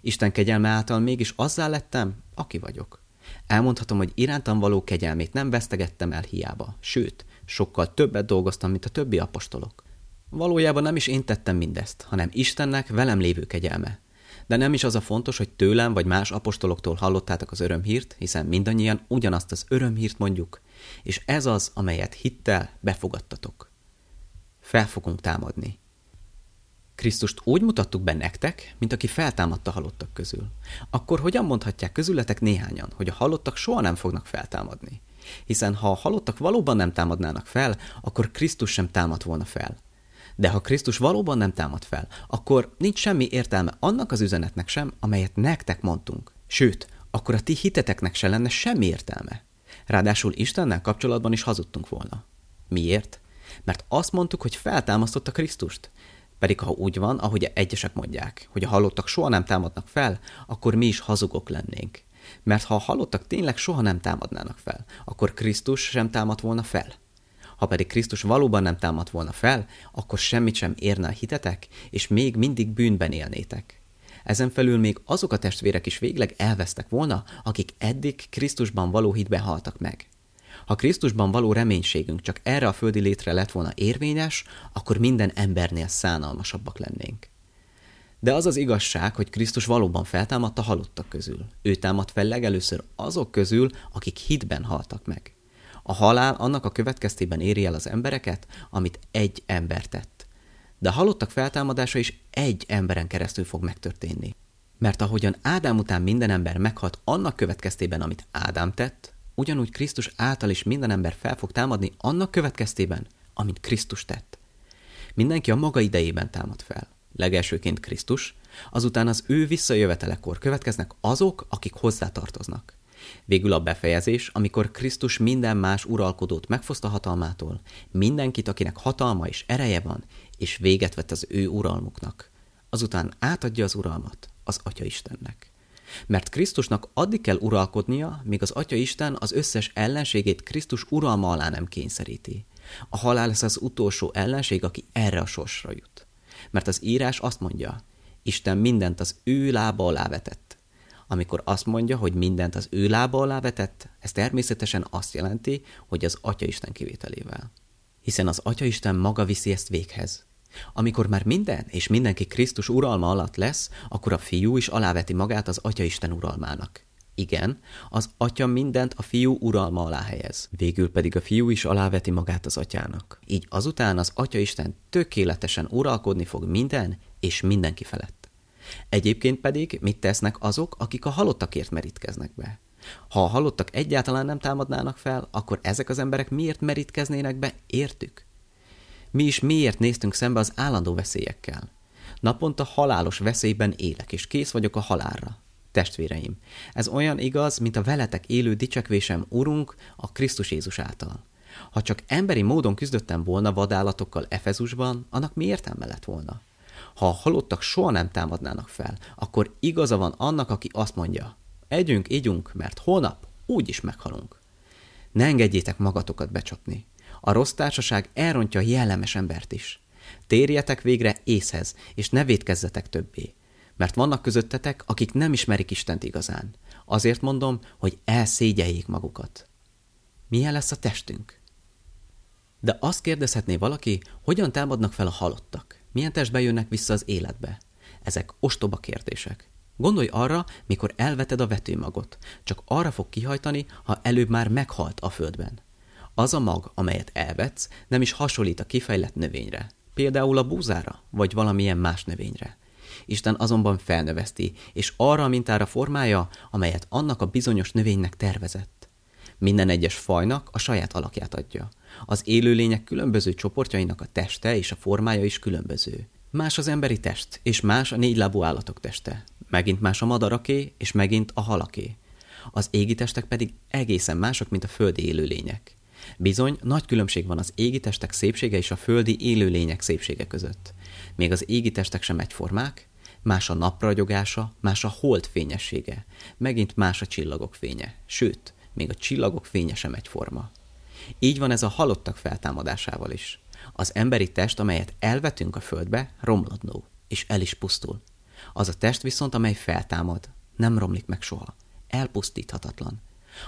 Isten kegyelme által mégis azzá lettem, aki vagyok. Elmondhatom, hogy irántam való kegyelmét nem vesztegettem el hiába, sőt, sokkal többet dolgoztam, mint a többi apostolok. Valójában nem is én tettem mindezt, hanem Istennek velem lévő kegyelme, de nem is az a fontos, hogy tőlem vagy más apostoloktól hallottátok az örömhírt, hiszen mindannyian ugyanazt az örömhírt mondjuk, és ez az, amelyet hittel befogadtatok. Fel fogunk támadni. Krisztust úgy mutattuk be nektek, mint aki feltámadta halottak közül. Akkor hogyan mondhatják közületek néhányan, hogy a halottak soha nem fognak feltámadni? Hiszen ha a halottak valóban nem támadnának fel, akkor Krisztus sem támad volna fel. De ha Krisztus valóban nem támad fel, akkor nincs semmi értelme annak az üzenetnek sem, amelyet nektek mondtunk. Sőt, akkor a ti hiteteknek se lenne semmi értelme. Ráadásul Istennel kapcsolatban is hazudtunk volna. Miért? Mert azt mondtuk, hogy feltámasztotta Krisztust. Pedig ha úgy van, ahogy egyesek mondják, hogy a halottak soha nem támadnak fel, akkor mi is hazugok lennénk. Mert ha a halottak tényleg soha nem támadnának fel, akkor Krisztus sem támad volna fel. Ha pedig Krisztus valóban nem támadt volna fel, akkor semmit sem érne a hitetek, és még mindig bűnben élnétek. Ezen felül még azok a testvérek is végleg elvesztek volna, akik eddig Krisztusban való hitben haltak meg. Ha Krisztusban való reménységünk csak erre a földi létre lett volna érvényes, akkor minden embernél szánalmasabbak lennénk. De az az igazság, hogy Krisztus valóban feltámadt a halottak közül. Ő támadt fel legelőször azok közül, akik hitben haltak meg. A halál annak a következtében éri el az embereket, amit egy ember tett. De a halottak feltámadása is egy emberen keresztül fog megtörténni. Mert ahogyan Ádám után minden ember meghalt annak következtében, amit Ádám tett, ugyanúgy Krisztus által is minden ember fel fog támadni annak következtében, amit Krisztus tett. Mindenki a maga idejében támad fel. Legelsőként Krisztus, azután az ő visszajövetelekor következnek azok, akik hozzátartoznak. Végül a befejezés, amikor Krisztus minden más uralkodót megfoszta hatalmától, mindenkit, akinek hatalma és ereje van, és véget vett az ő uralmuknak. Azután átadja az uralmat az Atya Istennek. Mert Krisztusnak addig kell uralkodnia, míg az Atya Isten az összes ellenségét Krisztus uralma alá nem kényszeríti. A halál lesz az utolsó ellenség, aki erre a sorsra jut. Mert az írás azt mondja, Isten mindent az ő lába alá vetett. Amikor azt mondja, hogy mindent az ő lába alá vetett, ez természetesen azt jelenti, hogy az Atya Isten kivételével. Hiszen az Atya Isten maga viszi ezt véghez. Amikor már minden és mindenki Krisztus uralma alatt lesz, akkor a fiú is aláveti magát az Atya Isten uralmának. Igen, az atya mindent a fiú uralma alá helyez, végül pedig a fiú is aláveti magát az atyának. Így azután az atya Isten tökéletesen uralkodni fog minden és mindenki felett. Egyébként pedig mit tesznek azok, akik a halottakért merítkeznek be? Ha a halottak egyáltalán nem támadnának fel, akkor ezek az emberek miért merítkeznének be, értük? Mi is miért néztünk szembe az állandó veszélyekkel? Naponta halálos veszélyben élek, és kész vagyok a halálra. Testvéreim, ez olyan igaz, mint a veletek élő dicsekvésem Urunk a Krisztus Jézus által. Ha csak emberi módon küzdöttem volna vadállatokkal Efezusban, annak mi értelme lett volna? Ha a halottak soha nem támadnának fel, akkor igaza van annak, aki azt mondja, együnk, ígyunk, mert holnap úgy is meghalunk. Ne engedjétek magatokat becsapni. A rossz társaság elrontja a jellemes embert is. Térjetek végre észhez, és ne védkezzetek többé. Mert vannak közöttetek, akik nem ismerik Istent igazán. Azért mondom, hogy elszégyeljék magukat. Milyen lesz a testünk? De azt kérdezhetné valaki, hogyan támadnak fel a halottak? Milyen testbe jönnek vissza az életbe? Ezek ostoba kérdések. Gondolj arra, mikor elveted a vetőmagot. Csak arra fog kihajtani, ha előbb már meghalt a földben. Az a mag, amelyet elvetsz, nem is hasonlít a kifejlett növényre. Például a búzára, vagy valamilyen más növényre. Isten azonban felnöveszti, és arra a mintára formálja, amelyet annak a bizonyos növénynek tervezett. Minden egyes fajnak a saját alakját adja. Az élőlények különböző csoportjainak a teste és a formája is különböző. Más az emberi test, és más a négylábú állatok teste. Megint más a madaraké, és megint a halaké. Az égi testek pedig egészen mások, mint a földi élőlények. Bizony, nagy különbség van az égi testek szépsége és a földi élőlények szépsége között. Még az égi testek sem egyformák, más a napragyogása, más a hold fényessége, megint más a csillagok fénye, sőt, még a csillagok fénye sem egyforma. Így van ez a halottak feltámadásával is. Az emberi test, amelyet elvetünk a földbe, romlodnó, és el is pusztul. Az a test viszont, amely feltámad, nem romlik meg soha. Elpusztíthatatlan.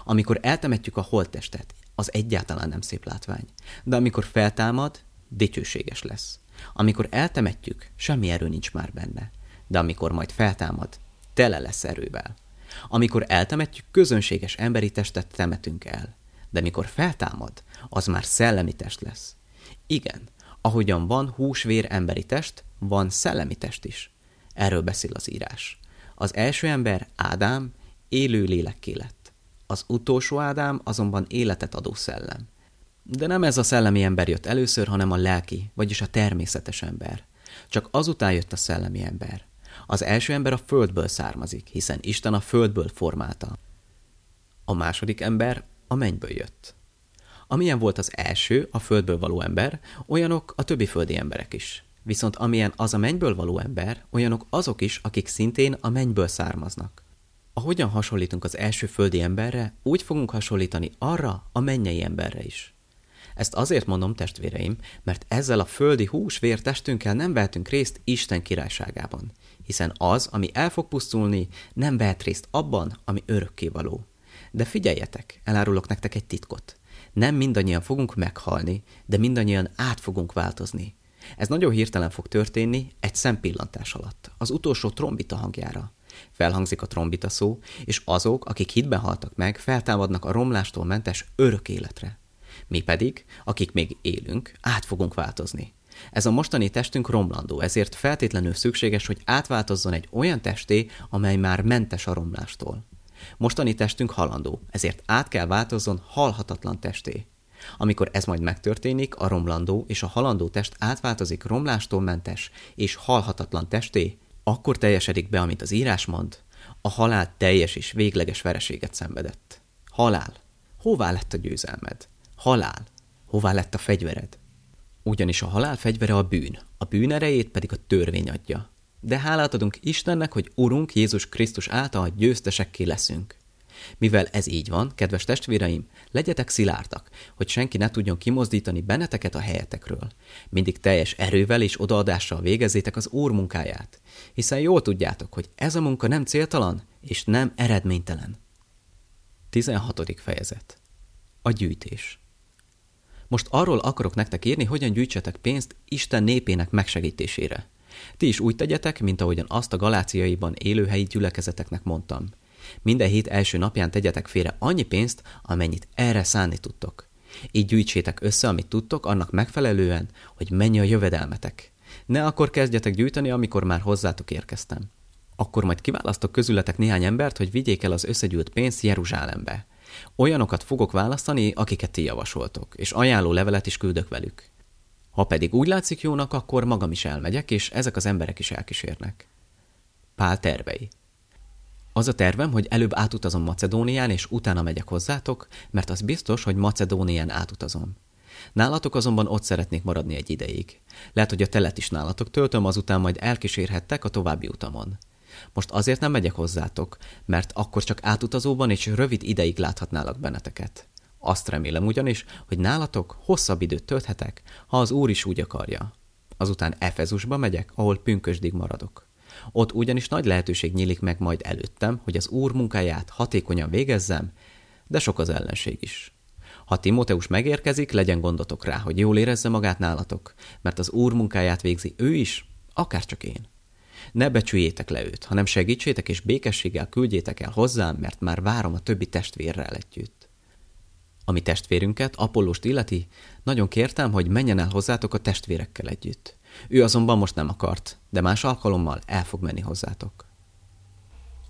Amikor eltemetjük a holttestet, az egyáltalán nem szép látvány. De amikor feltámad, dicsőséges lesz. Amikor eltemetjük, semmi erő nincs már benne. De amikor majd feltámad, tele lesz erővel. Amikor eltemetjük, közönséges emberi testet temetünk el. De mikor feltámad, az már szellemi test lesz. Igen, ahogyan van húsvér emberi test, van szellemi test is. Erről beszél az írás. Az első ember, Ádám, élő lélekké lett. Az utolsó Ádám azonban életet adó szellem. De nem ez a szellemi ember jött először, hanem a lelki, vagyis a természetes ember. Csak azután jött a szellemi ember. Az első ember a földből származik, hiszen Isten a földből formálta. A második ember a mennyből jött. Amilyen volt az első, a földből való ember, olyanok a többi földi emberek is. Viszont amilyen az a mennyből való ember, olyanok azok is, akik szintén a mennyből származnak. Ahogyan hasonlítunk az első földi emberre, úgy fogunk hasonlítani arra a mennyei emberre is. Ezt azért mondom, testvéreim, mert ezzel a földi hús-vér testünkkel nem vehetünk részt Isten királyságában, hiszen az, ami el fog pusztulni, nem vehet részt abban, ami örökkévaló. De figyeljetek, elárulok nektek egy titkot. Nem mindannyian fogunk meghalni, de mindannyian át fogunk változni. Ez nagyon hirtelen fog történni, egy szempillantás alatt, az utolsó trombita hangjára. Felhangzik a trombita szó, és azok, akik hitben haltak meg, feltámadnak a romlástól mentes örök életre. Mi pedig, akik még élünk, át fogunk változni. Ez a mostani testünk romlandó, ezért feltétlenül szükséges, hogy átváltozzon egy olyan testé, amely már mentes a romlástól. Mostani testünk halandó, ezért át kell változzon halhatatlan testé. Amikor ez majd megtörténik, a romlandó és a halandó test átváltozik romlástól mentes és halhatatlan testé, akkor teljesedik be, amit az írás mond, a halál teljes és végleges vereséget szenvedett. Halál, hová lett a győzelmed? Halál, hová lett a fegyvered? Ugyanis a halál fegyvere a bűn, a bűn erejét pedig a törvény adja. De hálát adunk Istennek, hogy Urunk Jézus Krisztus által győztesekké leszünk. Mivel ez így van, kedves testvéreim, legyetek szilártak, hogy senki ne tudjon kimozdítani benneteket a helyetekről. Mindig teljes erővel és odaadással végezzétek az Úr munkáját, hiszen jól tudjátok, hogy ez a munka nem céltalan és nem eredménytelen. 16. fejezet A gyűjtés Most arról akarok nektek írni, hogyan gyűjtsetek pénzt Isten népének megsegítésére. Ti is úgy tegyetek, mint ahogyan azt a galáciaiban élőhelyi gyülekezeteknek mondtam – Minden hét első napján tegyetek félre annyi pénzt, amennyit erre szánni tudtok. Így gyűjtsétek össze, amit tudtok, annak megfelelően, hogy mennyi a jövedelmetek. Ne akkor kezdjetek gyűjteni, amikor már hozzátok érkeztem. Akkor majd kiválasztok közületek néhány embert, hogy vigyék el az összegyűlt pénzt Jeruzsálembe. Olyanokat fogok választani, akiket ti javasoltok, és ajánló levelet is küldök velük. Ha pedig úgy látszik jónak, akkor magam is elmegyek, és ezek az emberek is elkísérnek. Pál tervei az a tervem, hogy előbb átutazom Macedónián, és utána megyek hozzátok, mert az biztos, hogy Macedónián átutazom. Nálatok azonban ott szeretnék maradni egy ideig. Lehet, hogy a telet is nálatok töltöm, azután majd elkísérhettek a további utamon. Most azért nem megyek hozzátok, mert akkor csak átutazóban és rövid ideig láthatnálak benneteket. Azt remélem ugyanis, hogy nálatok hosszabb időt tölthetek, ha az Úr is úgy akarja. Azután Efezusba megyek, ahol pünkösdig maradok. Ott ugyanis nagy lehetőség nyílik meg majd előttem, hogy az Úr munkáját hatékonyan végezzem, de sok az ellenség is. Ha Timóteus megérkezik, legyen gondotok rá, hogy jól érezze magát nálatok, mert az Úr munkáját végzi ő is, akár csak én. Ne becsüljétek le őt, hanem segítsétek és békességgel küldjétek el hozzám, mert már várom a többi testvérrel együtt. Ami testvérünket, Apollost illeti, nagyon kértem, hogy menjen el hozzátok a testvérekkel együtt. Ő azonban most nem akart, de más alkalommal el fog menni hozzátok.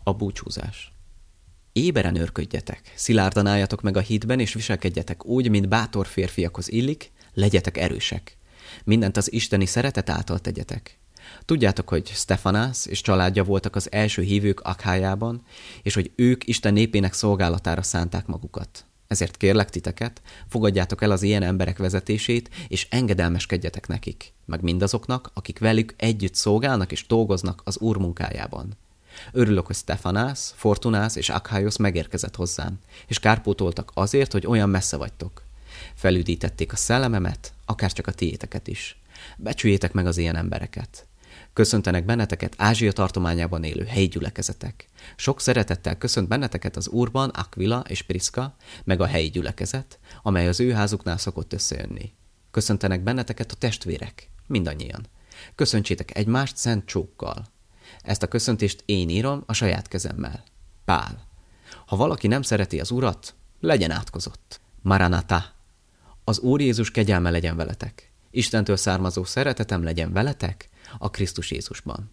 A búcsúzás. Éberen őrködjetek, szilárdan álljatok meg a hitben, és viselkedjetek úgy, mint bátor férfiakhoz illik, legyetek erősek. Mindent az isteni szeretet által tegyetek. Tudjátok, hogy Stefanász és családja voltak az első hívők Akhájában, és hogy ők Isten népének szolgálatára szánták magukat. Ezért kérlek titeket, fogadjátok el az ilyen emberek vezetését, és engedelmeskedjetek nekik, meg mindazoknak, akik velük együtt szolgálnak és dolgoznak az Úr munkájában. Örülök, hogy Stefanász, Fortunász és Akhájosz megérkezett hozzám, és kárpótoltak azért, hogy olyan messze vagytok. Felüdítették a szellememet, akár csak a tiéteket is. Becsüljétek meg az ilyen embereket. Köszöntenek benneteket Ázsia tartományában élő helyi gyülekezetek. Sok szeretettel köszönt benneteket az Úrban Aquila és Priska, meg a helyi gyülekezet, amely az ő házuknál szokott összejönni. Köszöntenek benneteket a testvérek, mindannyian. Köszöntsétek egymást szent csókkal. Ezt a köszöntést én írom a saját kezemmel. Pál. Ha valaki nem szereti az Urat, legyen átkozott. Maranata. Az Úr Jézus kegyelme legyen veletek. Istentől származó szeretetem legyen veletek, a Krisztus Jézusban.